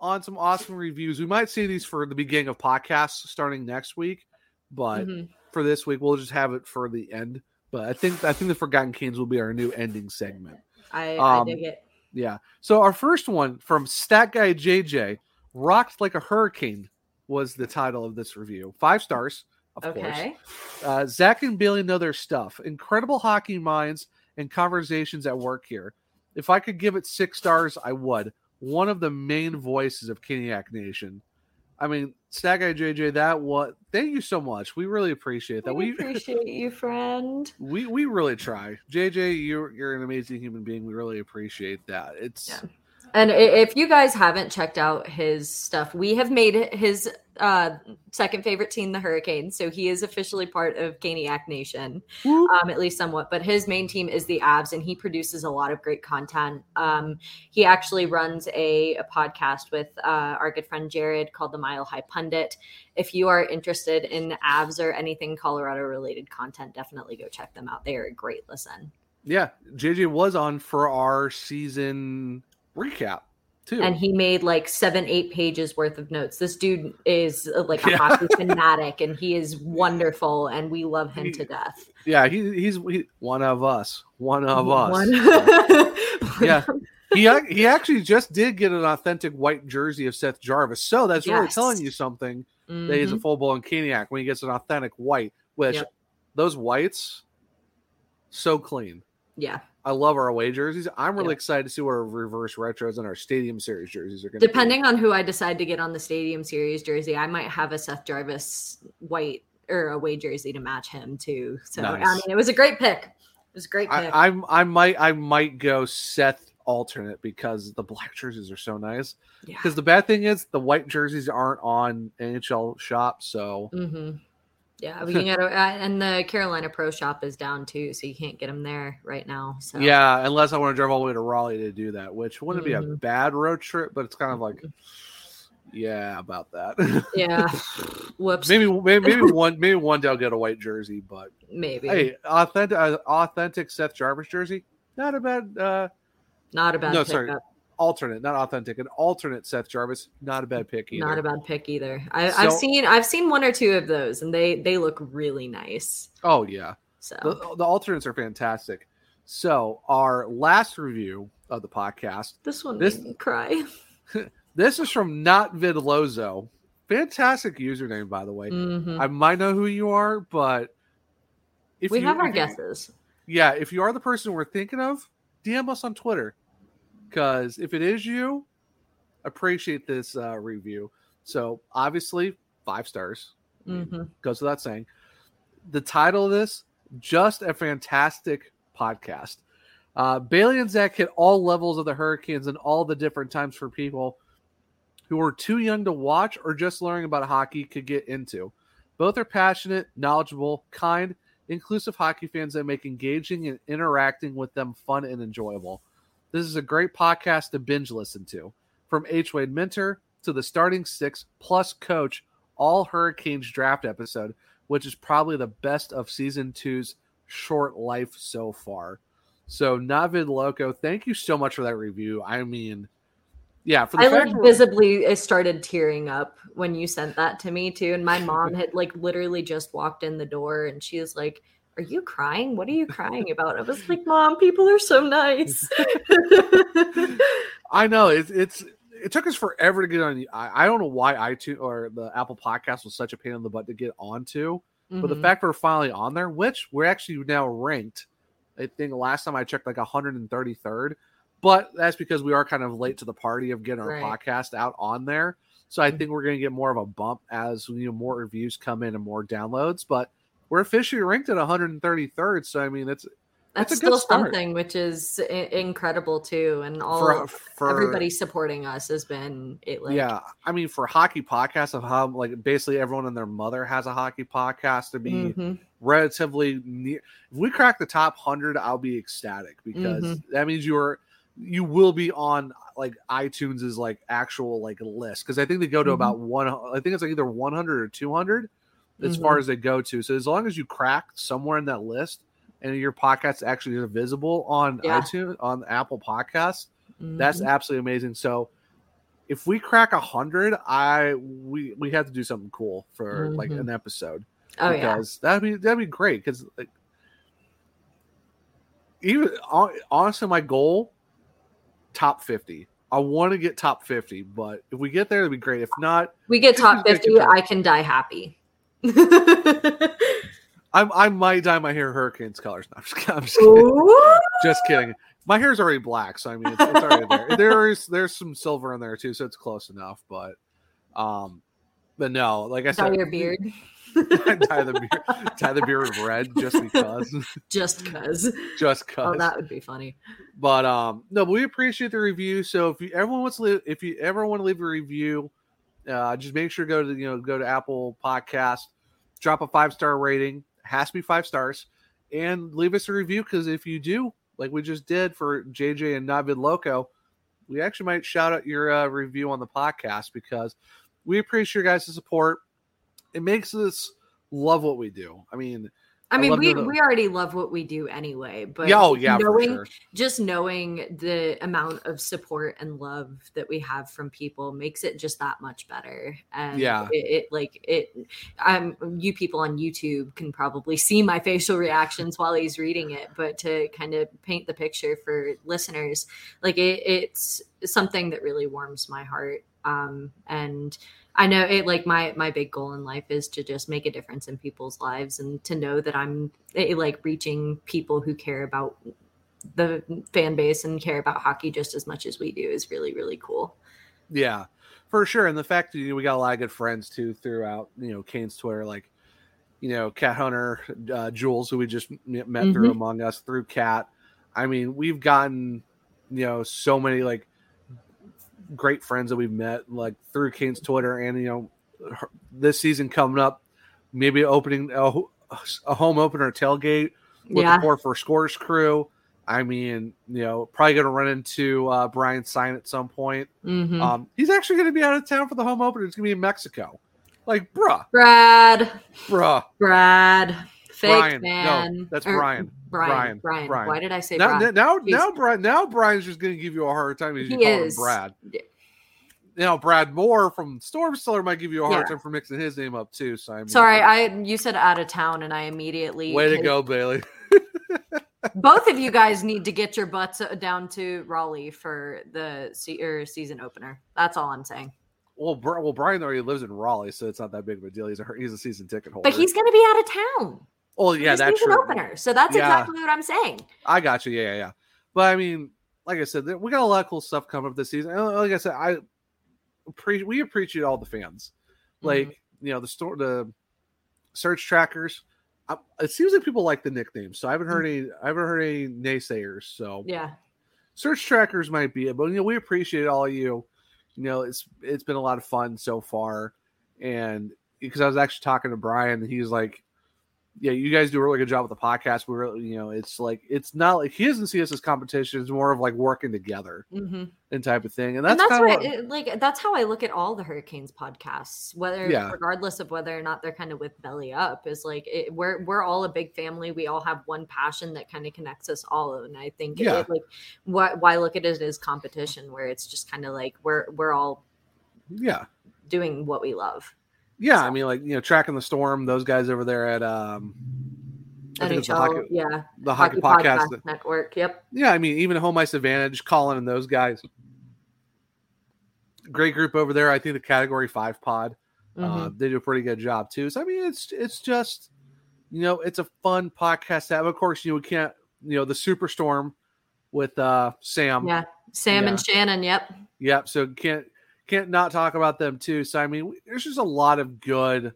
on some awesome reviews. We might see these for the beginning of podcasts starting next week, but Mhm. for this week we'll just have it for the end. But I think I think the Forgotten Canes will be our new ending segment. I, Um, I dig it. Yeah. So our first one from Stat Guy JJ, "Rocked Like a Hurricane" was the title of this review. Five stars, of Okay. course. Uh, Zach and Billy know their stuff. Incredible hockey minds and conversations at work here. If I could give it six stars, I would. One of the main voices of Caniac Nation. I mean, Stat Guy JJ, that what? Thank you so much. We really appreciate that. We We appreciate you, friend. we we really try. JJ, you're you're an amazing human being. We really appreciate that. It's And if you guys haven't checked out his stuff, we have made his uh, second favorite team the Hurricanes. So he is officially part of Caniac Nation, um, at least somewhat. But his main team is the Avs, and he produces a lot of great content. Um, he actually runs a, a podcast with uh, our good friend Jared called the Mile High Pundit. If you are interested in Avs or anything Colorado related content, definitely go check them out. They are a great listen. yeah. JJ was on for our season recap too. and he made like seven eight pages worth of notes this dude is uh, like a Yeah. hockey fanatic and he is wonderful and we love him to death yeah, he, he's he, one of us. One of us. One- yeah. He, he actually just did get an authentic white jersey of Seth Jarvis. So that's really Yes. telling you something that he's a Mhm. full blown Caniac when he gets an authentic white, which Yep. those whites, so clean. yeah I love our away jerseys. I'm really Yeah. excited to see what our reverse retros and our stadium series jerseys are going to depending on who i decide to get on the stadium series jersey i might have a seth jarvis white or away jersey to match him too so i mean it was a great pick it was a great pick I, I'm I might I might go Seth alternate because the black jerseys are so nice. Yeah. Because the bad thing is the white jerseys aren't on NHL shop, so hmm Yeah, we can get a, uh, and the Carolina Pro Shop is down too, so you can't get them there right now. So Yeah, unless I want to drive all the way to Raleigh to do that, which wouldn't be a Mhm. bad road trip, but it's kind of like, yeah, about that. yeah. Whoops. maybe, maybe, maybe one, maybe one day I'll get a white jersey, but Maybe. hey, authentic, uh, authentic Seth Jarvis jersey, not a bad. uh Not a bad No, sorry, pickup. Alternate, not authentic, an alternate Seth Jarvis, not a bad pick either. Not a bad pick either. I, I've So- seen I've seen one or two of those, and they they look really nice. Oh yeah, So the, the alternates are fantastic. So our last review of the podcast, this one this made me cry. this is from Not Vidlozo. Fantastic username, by the way. Mhm. I might know who you are, but if we you, have our you- guesses. yeah, if you are the person we're thinking of, DM us on Twitter. Because if it is you, appreciate this uh, review. So obviously, five stars hmm goes without saying. The title of this, just a fantastic podcast. Uh, Bailey and Zach hit all levels of the Hurricanes and all the different times for people who were too young to watch or just learning about hockey could get into. Both are passionate, knowledgeable, kind, inclusive hockey fans that make engaging and interacting with them fun and enjoyable. This is a great podcast to binge listen to. From H. Wade Minter to the starting six plus coach, all Hurricanes draft episode, which is probably the best of season two's short life so far. So Navid Loco, thank you so much for that review. I mean, yeah, for the I like visibly I started tearing up when you sent that to me too. And my mom had like literally just walked in the door and she was like, Are you crying? What are you crying about? I was like, Mom, people are so nice. I know it's it's it took us forever to get on. I, I don't know why iTunes or the Apple Podcast was such a pain in the butt to get onto, but the Mhm. fact we're finally on there, which we're actually now ranked. I think last time I checked, like 133rd, but that's because we are kind of late to the party of getting our Right. podcast out on there. So I think we're going to get more of a bump as you know more reviews come in and more downloads. But we're officially ranked at 133rd, so I mean it's That's it's a good still something, which is I- incredible too. And all For- for- everybody supporting us has been it like yeah, I mean, for hockey podcasts of how like basically everyone and their mother has a hockey podcast to be Mhm. relatively near. If we crack the top hundred, I'll be ecstatic because Mhm. that means you're you will be on like iTunes is like actual like list because I think they go to Mhm. about one. I think it's like either one hundred or two hundred as Mhm. far as they go to. So as long as you crack somewhere in that list and your podcast actually is visible on Yeah. iTunes on Apple Podcasts, that's Mhm. absolutely amazing. So if we crack a hundred, I we we have to do something cool for like Mhm. an episode. Oh, yeah. that'd be that'd be great. Because like even honestly, my goal top fifty. I want to get top fifty, but if we get there, it'd be great. If not, we get top 50, 50, I can die happy. I I might dye my hair hurricanes colors. No, I'm just, I'm just kidding. Just kidding. My hair's already black, so I mean it's, it's already there. There is there's some silver in there too, so it's close enough. But um, but no, like I Dye said, your beard. dye the beard, dye the beard red just because, Just cause. just cause. Oh, that would be funny. But um, no, but we appreciate the review. So if you everyone wants to, leave, if you ever want to leave a review, uh, just make sure to go to you know go to Apple Podcast, drop a five star rating. Has to be five stars, and leave us a review because if you do, like we just did for JJ and Navid Loco, we actually might shout out your uh, review on the podcast because we appreciate your guys' support. It makes us love what we do. I mean, I mean, love we, the- we already love what we do anyway, but oh, yeah, knowing sure. just knowing the amount of support and love that we have from people makes it just that much better. And Yeah. it, it like it. Um, you people on YouTube can probably see my facial reactions while he's reading it, but to kind of paint the picture for listeners, like it, it's something that really warms my heart. Um, and I know it like my my big goal in life is to just make a difference in people's lives and to know that I'm eh, like reaching people who care about the fan base and care about hockey just as much as we do is really really cool. Yeah, for sure. And the fact that you know, we got a lot of good friends too throughout, you know, Canes Twitter, like, you know, Cat Hunter, uh, Jules, who we just met through Mhm. Among Us, through Cat. I mean, we've gotten, you know, so many like great friends that we've met, like through Canes Twitter, and you know, her- this season coming up, maybe opening a, a home opener tailgate with Yeah. the Four for Scores crew. I mean, you know, probably going to run into uh, Brian Sign at some point. Mhm. Um, he's actually going to be out of town for the home opener. It's going to be in Mexico. Like, bruh, Brad, bruh. Brad, fake Brian. man. No, that's Or- Brian. Brian. Brian. Brian. Why did I say now, Brad? Now, now, Brian. Now, Brian's just going to give you a hard time. He is. him Brad. Now, Brad Moore from Storm Stiller might give you a hard Yeah. time for mixing his name up too. So I mean, Sorry, I you said out of town, and I immediately way to hit- go, Bailey. Both of you guys need to get your butts uh, down to Raleigh for the or season opener. That's all I'm saying. Well, well, Brian already lives in Raleigh, so it's not that big of a deal. He's a he's a season ticket holder. But he's going to be out of town. Oh yeah, that's true. opener. So that's Yeah. exactly what I'm saying. I got you. Yeah, yeah, yeah. But I mean, like I said, we got a lot of cool stuff coming up this season. And uh, Like I said, I pre- we appreciate all the fans. Like mm-hmm. you know the store, the search trackers. I, it seems like people like the nicknames, so I haven't heard mm. any. I haven't heard any naysayers. So Yeah. search trackers might be it, but you know we appreciate all of you. You know it's it's been a lot of fun so far, and because I was actually talking to Brian, and he's like, "Yeah, you guys do a really good job with the podcast. We really, you know, it's like it's not like he doesn't see us as competition; it's more of like working together Mm-hmm. and type of thing." And and that's, that's kind what, it- like that's how I look at all the Hurricanes podcasts, whether Yeah. regardless of whether or not they're kind of with belly up, is like it, we're we're all a big family. We all have one passion that kind of connects us all, and I think Yeah. it, like why why look at it as competition, where it's just kind of like we're we're all yeah, doing what we love. Yeah. I mean, like you know, tracking the storm. Those guys over there at um, it's the NHL, hockey, yeah, the hockey, podcast. network. Yep. Yeah, I mean, even Home Ice Advantage, Colin and those guys. Great group over there. I think the Category Five Pod, uh, Mhm. they do a pretty good job too. So I mean, it's it's just you know, it's a fun podcast to have. Of course, you know, we can't you know the Superstorm with uh Sam. Yeah, Sam and Shannon. Yep. Yep. So can't can't not talk about them too. So I mean, there's just a lot of good,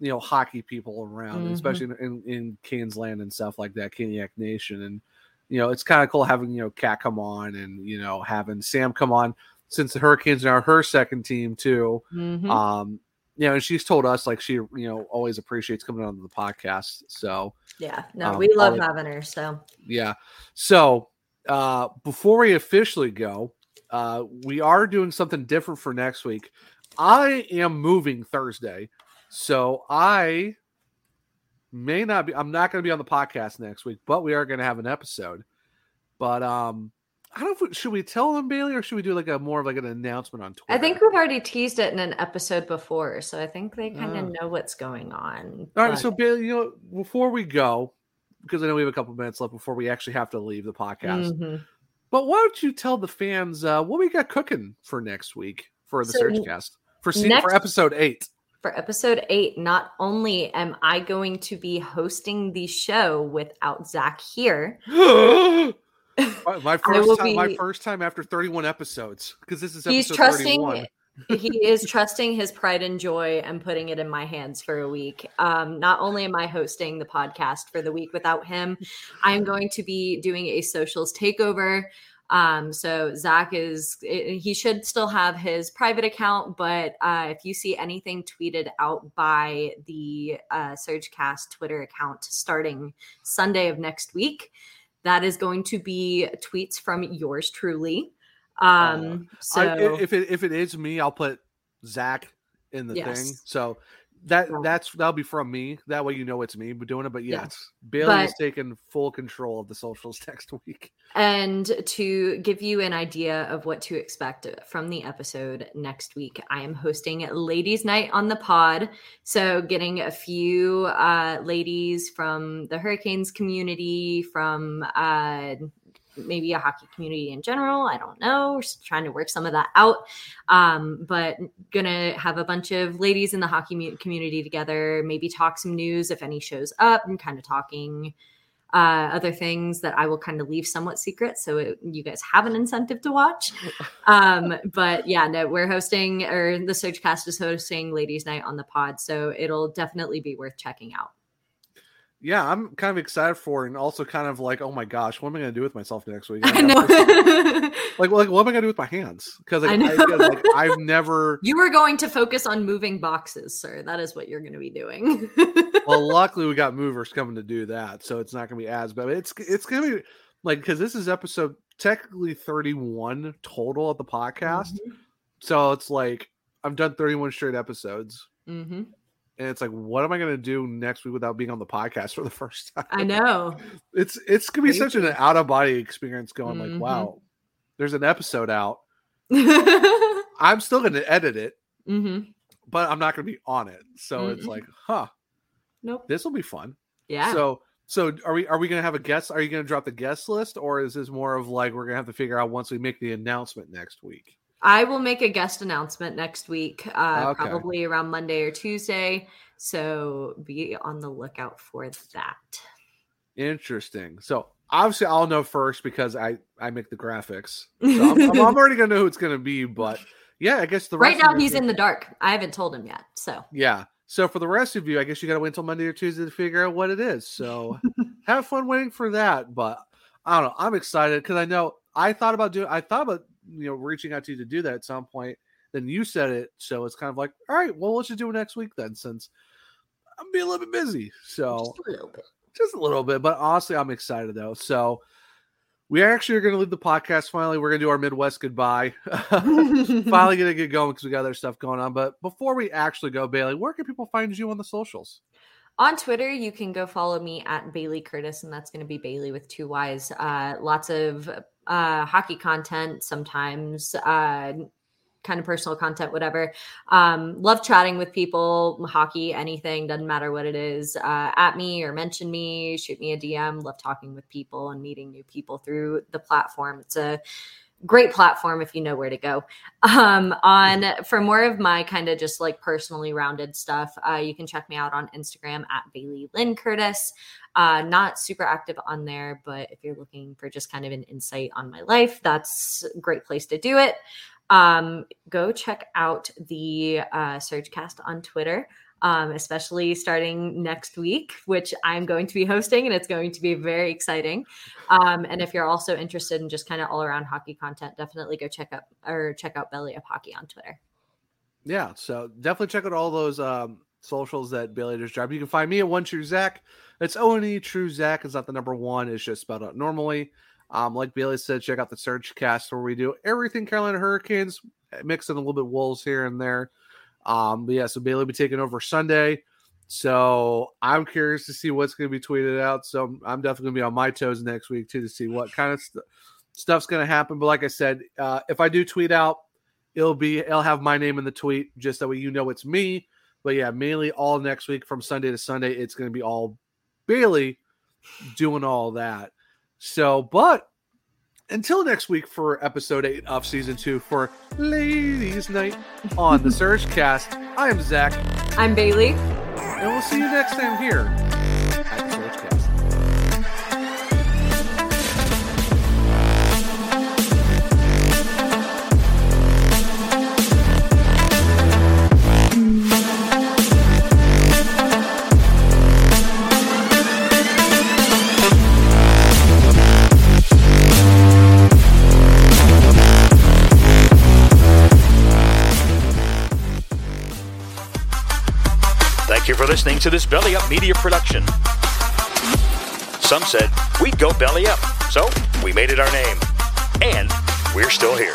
you know, hockey people around, Mhm. especially in, in in Canes land and stuff like that, Caniac Nation, and you know, it's kind of cool having you know Cat come on and you know having Sam come on since the Hurricanes are her second team too. Mhm. Um, you know, and she's told us like she you know always appreciates coming on the podcast. So Yeah. No, um, we love having her. So yeah. So uh before we officially go, uh we are doing something different for next week. I am moving Thursday. So I may not be I'm not going to be on the podcast next week, but we are going to have an episode. But um I don't know if we, should we tell them Bailey or should we do like a more of like an announcement on Twitter? I think we've already teased it in an episode before, so I think they kind of Ah. know what's going on. All right, but- so Bailey, you know, before we go, because I know we have a couple minutes left before we actually have to leave the podcast. Mhm. But why don't you tell the fans uh, what we got cooking for next week for the So SurgeCast for se- next- for episode eight? for episode eight, not only am I going to be hosting the show without Zach here, my, my first time, my first time after 31 episodes because this is he's episode trusting 31. He is trusting his pride and joy and putting it in my hands for a week. Um, not only am i hosting the podcast for the week without him i'm going to be doing a socials takeover. Um, so zach is eh, he should still have his private account but uh, if you see anything tweeted out by the uh, surgecast twitter account starting sunday of next week that is going to be tweets from yours truly um so I, if it if it is me, I'll put Zach in the thing. So that that's that'll be from me. That way you know it's me doing it. But Yeah. yes, Bailey is But- taking full control of the socials next week. And to give you an idea of what to expect from the episode next week, I am hosting Ladies' Night on the pod. So, getting a few uh, ladies from the Hurricanes community, from uh, maybe a hockey community in general. I don't know. We're trying to work some of that out. Um, but gonna have a bunch of ladies in the hockey mu- community together, maybe talk some news if any shows up, and kind of talking uh, other things that I will kind of leave somewhat secret, so it, you guys have an incentive to watch. Um, but yeah, no, we're hosting, or the Surgecast is hosting Ladies' Night on the pod, so it'll definitely be worth checking out. Yeah, I'm kind of excited for, it and also kind of like, oh my gosh, what am I going to do with myself next week? I know. like, like, what am I going to do with my hands? Because like, I. I, like, I've never. You are going to focus on moving boxes, sir. That is what you're going to be doing. well, luckily we got movers coming to do that, so it's not going to be as bad. It's it's going to be like because this is episode technically 31 total of the podcast, Mm-hmm. so it's like I've done 31 straight episodes. hmm and it's like what am i going to do next week without being on the podcast for the first time I know. it's it's going to be such an out of body experience going Mhm. like wow there's an episode out i'm still going to edit it hmm but i'm not going to be on it so it's Mhm. like huh Nope. this will be fun Yeah. so so are we are we going to have a guest are you going to drop the guest list or is this more of like we're going to have to figure out once we make the announcement next week I will make a guest announcement next week, uh, Okay. probably around Monday or Tuesday. So be on the lookout for that. Interesting. So obviously, I'll know first because I I make the graphics. So I'm, I'm, already gonna know who it's gonna be. But yeah, I guess the Right now, of you- he's in the dark. I haven't told him yet. So Yeah. So for the rest of you, I guess you gotta wait until Monday or Tuesday to figure out what it is. So have fun waiting for that. But I don't know. I'm excited because I know I thought about doing. I thought about you know reaching out to you to do that at some point. Then you said it, so it's kind of like, all right, well, let's just do it next week then, since I'm being a little bit busy. So just a little bit. just a little bit, but honestly, I'm excited though. So we actually are going to leave the podcast. Finally, we're going to do our Midwest goodbye. finally, going to get going because we got other stuff going on. But before we actually go, Bailey, where can people find you on the socials? On Twitter, you can go follow me at Bailey Curtis, and that's going to be Bailey with two Y's. Uh, lots of uh, hockey content, sometimes uh, kind of personal content, whatever. Um, love chatting with people, hockey, anything, doesn't matter what it is. Uh, at me or mention me, shoot me a DM. Love talking with people and meeting new people through the platform. It's a great platform if you know where to go. Um on for more of my kind of just like personally rounded stuff uh you can check me out on instagram at bailey lynn curtis. Uh not super active on there but if you're looking for just kind of an insight on my life that's a great place to do it. Um go check out the uh surgecast on twitter um, especially starting next week, which I'm going to be hosting, and it's going to be very exciting. Um, and if you're also interested in just kind of all around hockey content, definitely go check up or check out Belly Up Hockey on Twitter. Yeah, so definitely check out all those um, socials that Bailey just dropped. You can find me at One True Zach. It's O N E True Zach. It's not the number one. It's just spelled out normally. Um, like Bailey said, check out the SurgeCast where we do everything Carolina Hurricanes, mixing a little bit Wolves here and there. Um, but yeah, so Bailey will be taking over Sunday. So I'm curious to see what's going to be tweeted out. So I'm definitely going to be on my toes next week too to see what kind of st- stuff's going to happen. But like I said, uh, if I do tweet out, it'll be it'll have my name in the tweet just that way you know it's me. But yeah, mainly all next week from Sunday to Sunday, it's going to be all Bailey doing all that. So, but until next week for episode eight of season two for Ladies Night on the Surge Cast, I am Zach, I'm Bailey. and we'll see you next time here for listening to this Belly Up Media production. Some said we'd go belly up, so we made it our name. And we're still here.